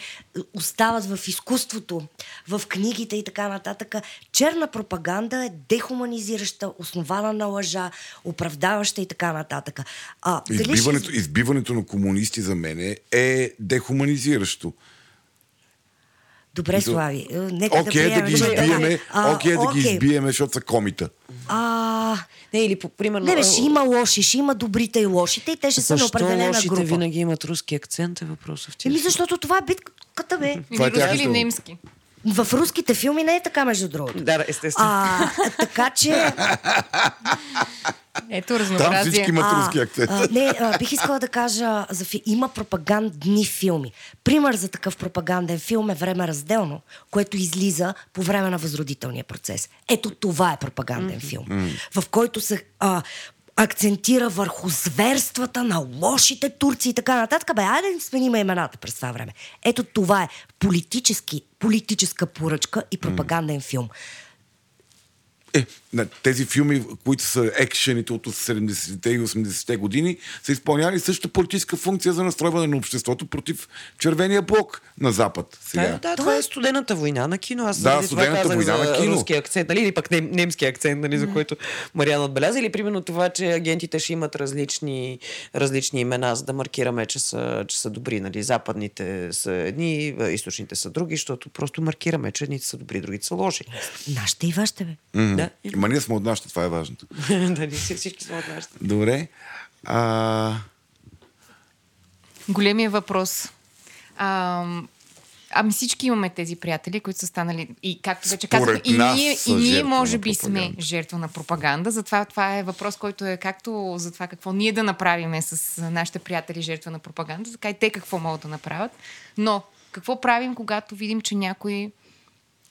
остават в изкуството, в книгите и така нататък, черна пропаганда е дехуманизираща, основана на лъжа, оправдаваща и така нататък. А, дали ще Избиването, избиването на комунисти за мен е дехуманизиращо. Добре, Слави. е, Нека Окей, да, да, ги избиеме, А, окей, да ги избиеме, защото са комита. А, Не, или по, примерно... не, бе, ще има лоши, ще има добрите и лошите и те ще са на Защо определена лошите група. винаги имат руски акцент е въпросът в Еми, тях. защото това е битката, бе. Това е или руски или тяхното. немски. В руските филми не е така, между другото. Да, естествено. А, така че... Ето Там разнообразие. всички имат а, руски акцент. а, не, а, бих искала да кажа, за фи... има пропагандни филми. Пример за такъв пропаганден филм е Време разделно, което излиза по време на възродителния процес. Ето това е пропаганден филм, в който се а, акцентира върху зверствата на лошите турци и така нататък. Бе, айде да сменим имената през това време. Ето това е политически, политическа поръчка и пропаганден филм. Е, на тези филми, които са екшените от 70-те и 80-те години, са изпълнявали същата политическа функция за настройване на обществото против червения блок на Запад. Сега. Да, да, това е студената война на кино. Аз Да, това студената казах война за на кино. руски акцент, нали, или пък нем, немски акцент, нали, за който Мариана отбеляза, или примерно това, че агентите ще имат различни, различни имена, за да маркираме, че са, че са добри. Нали. Западните са едни, източните са други, защото просто маркираме, че едните са добри, другите са лоши. Нашите и вашите, бе. Да, Ма ние сме от нашите, това е важното. дали всички сме от нашите. Добре. А, Големия въпрос. А, ами всички имаме тези приятели, които са станали. И както вече казах, и ние, и ние може би сме пропаганда. жертва на пропаганда. Затова това е въпрос, който е както за това какво ние да направиме с нашите приятели жертва на пропаганда, така и те какво могат да направят. Но какво правим, когато видим, че някой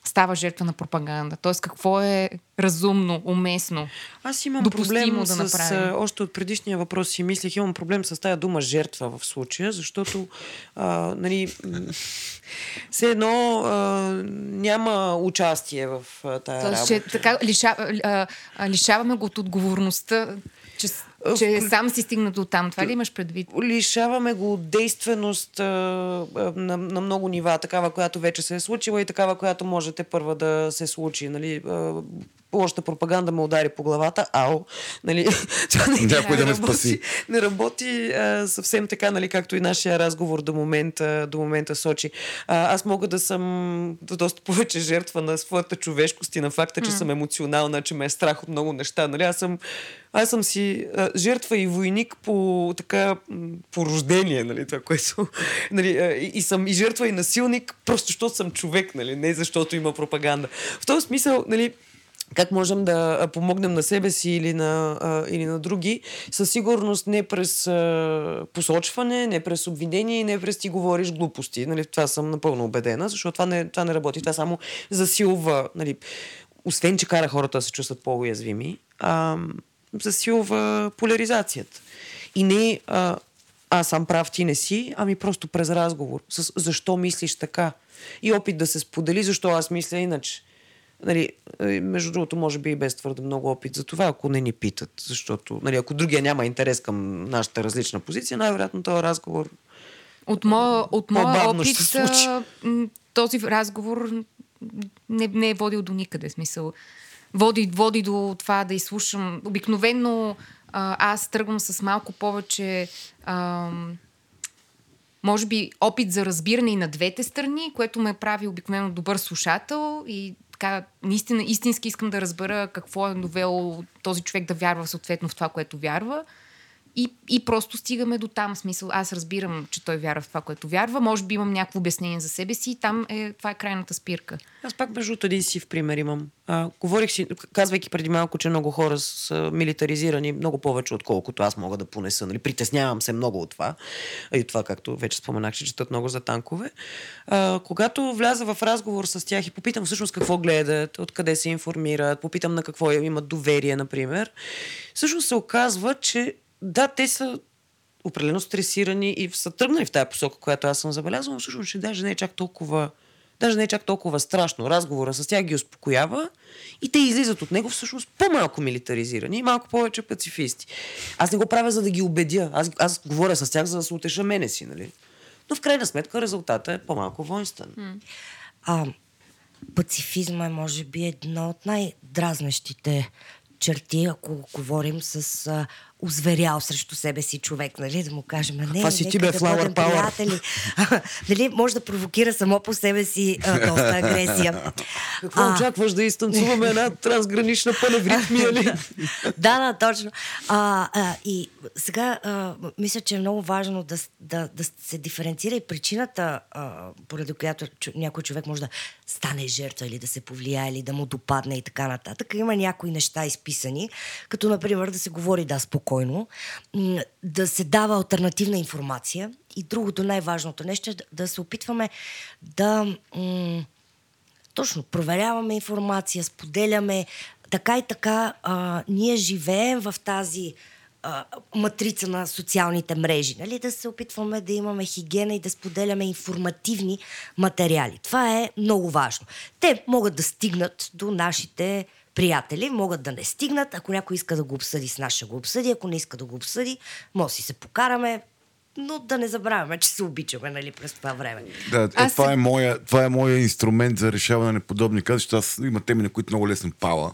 става жертва на пропаганда? Тоест, какво е разумно, уместно? Аз имам проблем да с... още от предишния въпрос си мислех, имам проблем с тая дума жертва в случая, защото а, нали, все едно а, няма участие в а, тая Тоест, работа. че така лиша, а, лишаваме го от отговорността, че, с- че сам си стигна до там. Това ли имаш предвид? Лишаваме го от действеност а, а, на, на много нива, такава, която вече се е случила и такава, която можете първа да се случи. Нали? А, лошата пропаганда ме удари по главата, ао. Нали? Това не, Някой да не ме спаси. работи, не работи а, съвсем така, нали, както и нашия разговор до момента, до момента сочи. А, аз мога да съм доста повече жертва на своята човешкост и на факта, че съм емоционална, че ме е страх от много неща. Нали? Аз съм аз съм си а, жертва и войник по така по рождение, нали, това, което... Нали, а, и, и съм и жертва и насилник, просто защото съм човек, нали, не защото има пропаганда. В този смисъл, нали, как можем да помогнем на себе си или на, или на други, със сигурност не през посочване, не през обвинение и не през ти говориш глупости. Нали, това съм напълно убедена, защото това не, това не работи. Това само засилва, нали, освен че кара хората да се чувстват по-уязвими, а, засилва поляризацията. И не а, аз съм прав, ти не си, ами просто през разговор. С защо мислиш така? И опит да се сподели защо аз мисля иначе. Нали, е, между другото, може би и без твърде много опит за това, ако не ни питат. Защото, нали, ако другия няма интерес към нашата различна позиция, най-вероятно този разговор От моя, от моя опит, този разговор не, не е водил до никъде. Смисъл. Води, води до това да изслушам. Обикновено аз тръгвам с малко повече ам, може би опит за разбиране и на двете страни, което ме прави обикновено добър слушател и така, наистина, истински искам да разбера какво е довело този човек да вярва съответно в това, което вярва. И, и просто стигаме до там. Смисъл, аз разбирам, че той вярва в това, което вярва. Може би имам някакво обяснение за себе си и там е, това е крайната спирка. Аз пак между един си в пример имам. А, говорих си, казвайки преди малко, че много хора са милитаризирани много повече, отколкото аз мога да понеса. Нали? Притеснявам се много от това. А и това, както вече споменах, че четат много за танкове. А, когато вляза в разговор с тях и попитам всъщност какво гледат, откъде се информират, попитам на какво имат доверие, например, всъщност се оказва, че да, те са определено стресирани и са тръгнали в тази посока, която аз съм забелязала, но всъщност, че даже не е чак толкова даже не е чак толкова страшно. Разговора с тях ги успокоява и те излизат от него всъщност по-малко милитаризирани и малко повече пацифисти. Аз не го правя за да ги убедя. Аз, аз говоря с тях за да се утеша мене си, нали? Но в крайна сметка резултата е по-малко воинствен. А, пацифизма е, може би, едно от най-дразнещите черти, ако говорим с а, озверял срещу себе си човек, нали, да му кажем, не, Това си ти бе, да flower бъдем power. приятели. нали, може да провокира само по себе си а, доста агресия. Какво а... очакваш да изтанцуваме една трансгранична паневритмия ли? да, да, точно. А, а, и сега а, мисля, че е много важно да, да, да се диференцира и причината, а, поради която някой човек може да стане жертва или да се повлияе, или да му допадне и така нататък. Има някои неща изписани, като например да се говори да спокойно, да се дава альтернативна информация и другото най-важното нещо е да се опитваме да м- точно проверяваме информация, споделяме, така и така а, ние живеем в тази а, матрица на социалните мрежи. Нали? Да се опитваме да имаме хигиена и да споделяме информативни материали. Това е много важно. Те могат да стигнат до нашите приятели, могат да не стигнат. Ако някой иска да го обсъди с нас, ще го обсъди. Ако не иска да го обсъди, може да си се покараме, но да не забравяме, че се обичаме нали, през това време. Да, е, Аз това, се- е моя, това е моя инструмент за решаване на подобни защото аз има теми, на които много лесно пала.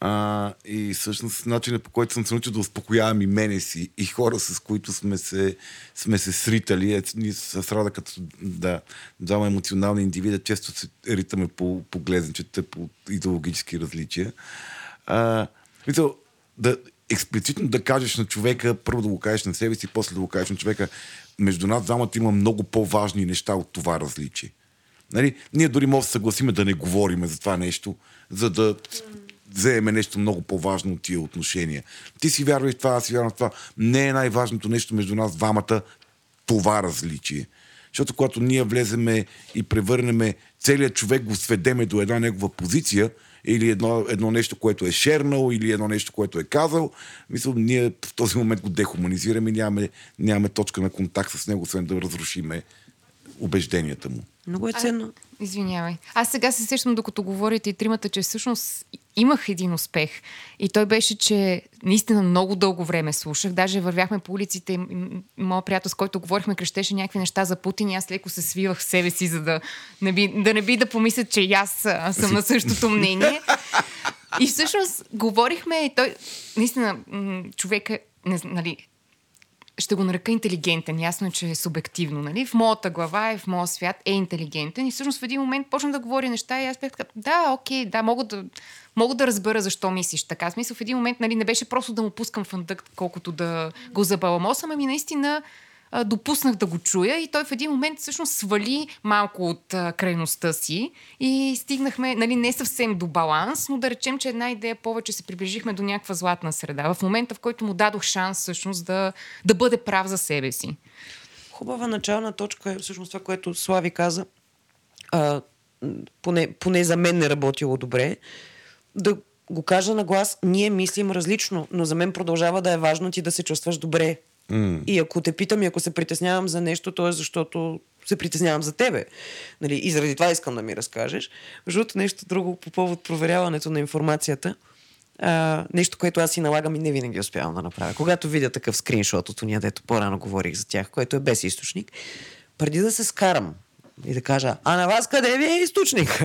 А, и всъщност начинът по който съм се научил да успокоявам и мене си и хора, с които сме се, сме се сритали. Е, ние с Рада като да, двама емоционални индивида често се ритаме по, по глезенчета, по идеологически различия. А, мисъл, да експлицитно да кажеш на човека, първо да го кажеш на себе си, после да го кажеш на човека, между нас двамата има много по-важни неща от това различие. Нали? Ние дори може да съгласиме да не говориме за това нещо, за да вземем нещо много по-важно от тия отношения. Ти си вярваш в това, аз си вярвам в това. Не е най-важното нещо между нас двамата това различие. Защото когато ние влеземе и превърнеме целият човек, го сведеме до една негова позиция, или едно, едно нещо, което е шернал, или едно нещо, което е казал, мисля, ние в този момент го дехуманизираме и нямаме, нямаме точка на контакт с него, освен да разрушиме убежденията му. Много е ценно. Извинявай. Аз сега се сещам, докато говорите и тримата, че всъщност имах един успех. И той беше, че наистина много дълго време слушах. Даже вървяхме по улиците и моят приятел, с който говорихме, крещеше някакви неща за Путин и аз леко се свивах в себе си, за да не би да, не би да помислят, че и аз а, съм на същото мнение. И всъщност говорихме и той, наистина, м- човек е, не, нали, ще го нарека интелигентен. Ясно е, че е субективно. Нали? В моята глава и в моя свят е интелигентен. И всъщност в един момент почна да говори неща и аз бях така, да, окей, да, мога да, мога да разбера защо мислиш така. Смисъл в един момент нали, не беше просто да му пускам фандък, колкото да го забаламосам, ами наистина допуснах да го чуя и той в един момент всъщност свали малко от крайността си и стигнахме, нали, не съвсем до баланс, но да речем, че една идея повече се приближихме до някаква златна среда. В момента, в който му дадох шанс всъщност да, да бъде прав за себе си. Хубава начална точка е всъщност това, което Слави каза. А, поне, поне за мен не работило добре. Да го кажа на глас, ние мислим различно, но за мен продължава да е важно ти да се чувстваш добре. Mm. И ако те питам и ако се притеснявам за нещо, то е защото се притеснявам за тебе. Нали? И заради това искам да ми разкажеш. Между нещо друго по повод проверяването на информацията. А, нещо, което аз си налагам и не винаги успявам да направя. Когато видя такъв скриншот от уния, дето по-рано говорих за тях, което е без източник, преди да се скарам и да кажа, а на вас къде ви е източник?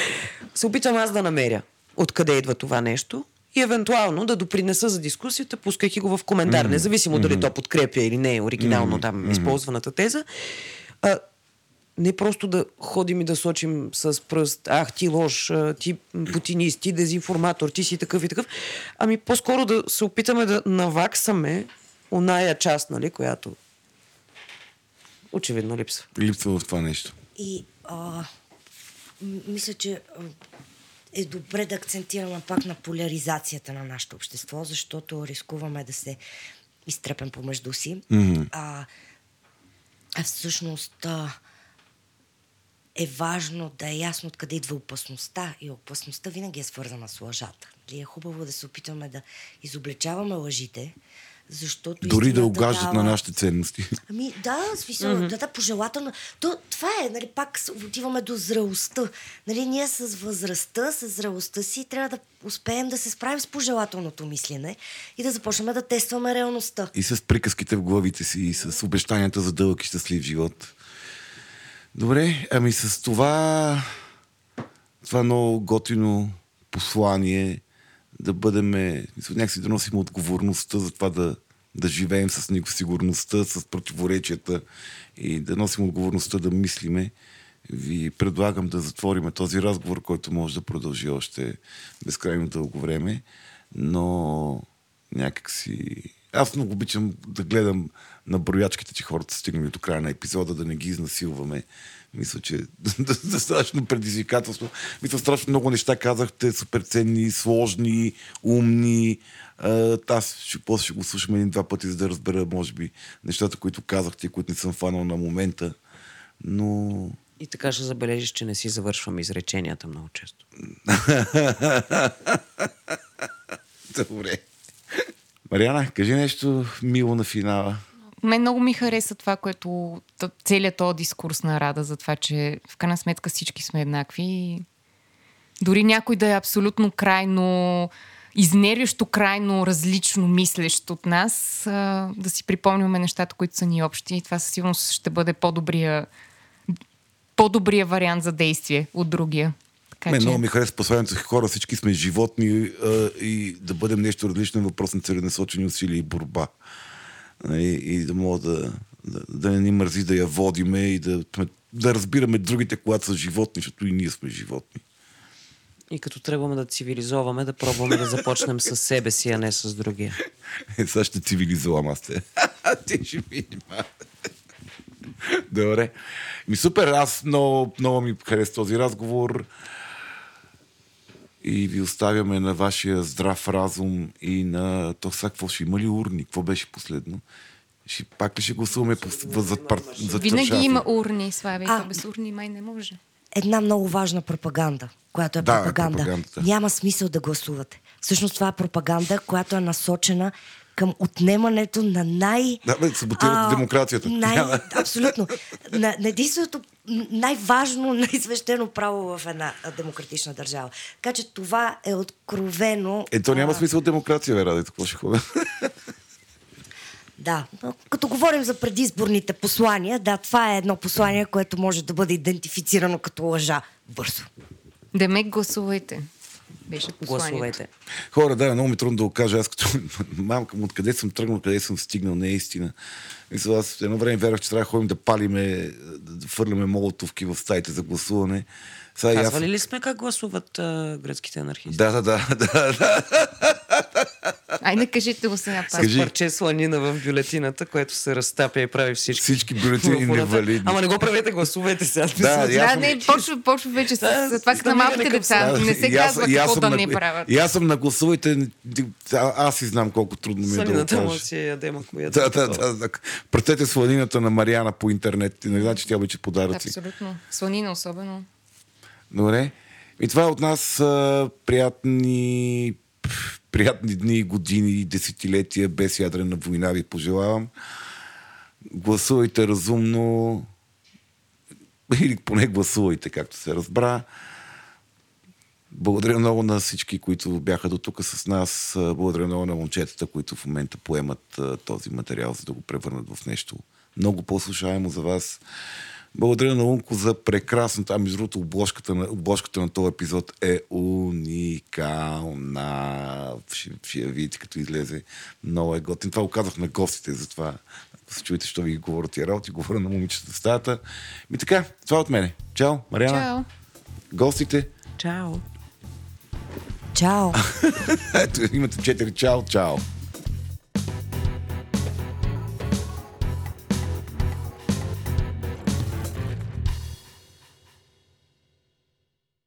се опитвам аз да намеря откъде идва това нещо и евентуално да допринеса за дискусията, пускайки го в коментар, mm-hmm. независимо дали то подкрепя или не е оригинално mm-hmm. там използваната теза. А, не просто да ходим и да сочим с пръст, ах ти лош, ти путинист, ти дезинформатор, ти си такъв и такъв, ами по-скоро да се опитаме да наваксаме оная част, нали, която очевидно липсва. Липсва в това нещо. И а, мисля, че е добре да акцентираме пак на поляризацията на нашето общество, защото рискуваме да се изтрепем помежду си. Мгм. А, а всъщност а, е важно да е ясно откъде идва опасността. И опасността винаги е свързана с лъжата. И е хубаво да се опитваме да изобличаваме лъжите, защото Дори да огаждат на дава- нашите ценности. Ами да, смисъл, mm-hmm. да, да, пожелателно. То, това е, нали, пак отиваме до зрелостта. Нали, ние с възрастта, с зрелостта си трябва да успеем да се справим с пожелателното мислене и да започнем да тестваме реалността. И с приказките в главите си, и с обещанията за дълъг и щастлив живот. Добре, ами с това това много готино послание да бъдем, някакси да носим отговорността за това да, да живеем с него, сигурността, с противоречията и да носим отговорността да мислиме. Ви предлагам да затворим този разговор, който може да продължи още безкрайно дълго време, но някак си... Аз много обичам да гледам на броячките, че хората стигнали до края на епизода, да не ги изнасилваме. Мисля, че достатъчно предизвикателство. Мисля, страшно много неща казахте, супер ценни, сложни, умни. Аз ще, после ще го слушам един-два пъти, за да разбера, може би, нещата, които казахте, които не съм фанал на момента. Но И така ще забележиш, че не си завършвам изреченията много често. Добре. Мариана, кажи нещо мило на финала. Мен много ми хареса това, което целият този дискурс на Рада за това, че в крайна сметка всички сме еднакви. Дори някой да е абсолютно крайно изнервящо, крайно различно мислещ от нас, да си припомняме нещата, които са ни общи. И това със сигурност ще бъде по-добрия, по-добрия вариант за действие от другия. Така Мен че... много ми харесва посланието хора, всички сме животни а, и да бъдем нещо различно е въпрос на целенасочени усилия и борба. И, и да мога да, да, да не ни мързи да я водиме и да, да разбираме другите, когато са животни, защото и ние сме животни. И като тръгваме да цивилизоваме, да пробваме да започнем с себе си, а не с другия. Е, сега ще цивилизувам аз те. Ти ще видим. Добре. Ми супер, аз много, много ми хареса този разговор и ви оставяме на вашия здрав разум и на то сега какво ще има ли урни? Какво беше последно? Ще, пак ли ще гласуваме по, зад, пар, Винаги има урни, Слави. А. Без урни май не може. Една много важна пропаганда, която е Да, пропаганда. пропагандата. Няма смисъл да гласувате. Всъщност това е пропаганда, която е насочена към отнемането на най... Да, бе, саботират демокрацията. Най... Абсолютно. На, на единственото най-важно, най-свещено право в една а, демократична държава. Така че това е откровено... Е, то няма а, смисъл от демокрация, бе, Ради, какво ще ходя? Да, като говорим за предизборните послания, да, това е едно послание, което може да бъде идентифицирано като лъжа бързо. Демек гласувайте. Беше посланието. Гласувайте. Хора, да, много ми трудно да го кажа. Аз като мамка му, откъде съм тръгнал, къде съм стигнал, не е истина. Мисля, аз едно време вярвах, че трябва да ходим да палиме, да фърляме молотовки в стаите за гласуване. Сега и аз... Казвали ли сме как гласуват а, гръцките анархисти? Да, да, да, да, да. Айде, кажете го сега пак. Кажи. Парче сланина в бюлетината, което се разтапя и прави всички. Всички бюлетини невалидни. Ама не го правете, гласувайте сега. Да, Да, ясно. не, почва, почва вече с, Да, с това като на малките деца. Да, Не се и аз- казва и аз какво да на- не правят. И аз съм на гласувайте. Аз си знам колко трудно ми е да го Сланината му си ядем, ако ядем. Да, да, да, да. Пратете сланината на Мариана по интернет. Не знам, че тя обича подаръци. Абсолютно. Сланина особено. Добре. И това е от нас а, приятни, приятни дни, години, десетилетия без ядрена война ви пожелавам. Гласувайте разумно или поне гласувайте, както се разбра. Благодаря много на всички, които бяха до тук с нас. Благодаря много на момчетата, които в момента поемат този материал, за да го превърнат в нещо много по-слушаемо за вас. Благодаря на Унко за прекрасната, а между другото обложката на, обложката на този епизод е уникална. Ще, ще я видите като излезе. Много е готин. Това го казах на гостите, затова ако се чуете, що ви говоря тия работи, говоря на момичета в стаята. И така, това от мене. Чао, Мариана. Чао. Гостите. Чао. Чао! Ето, имате четири. Чао, чао.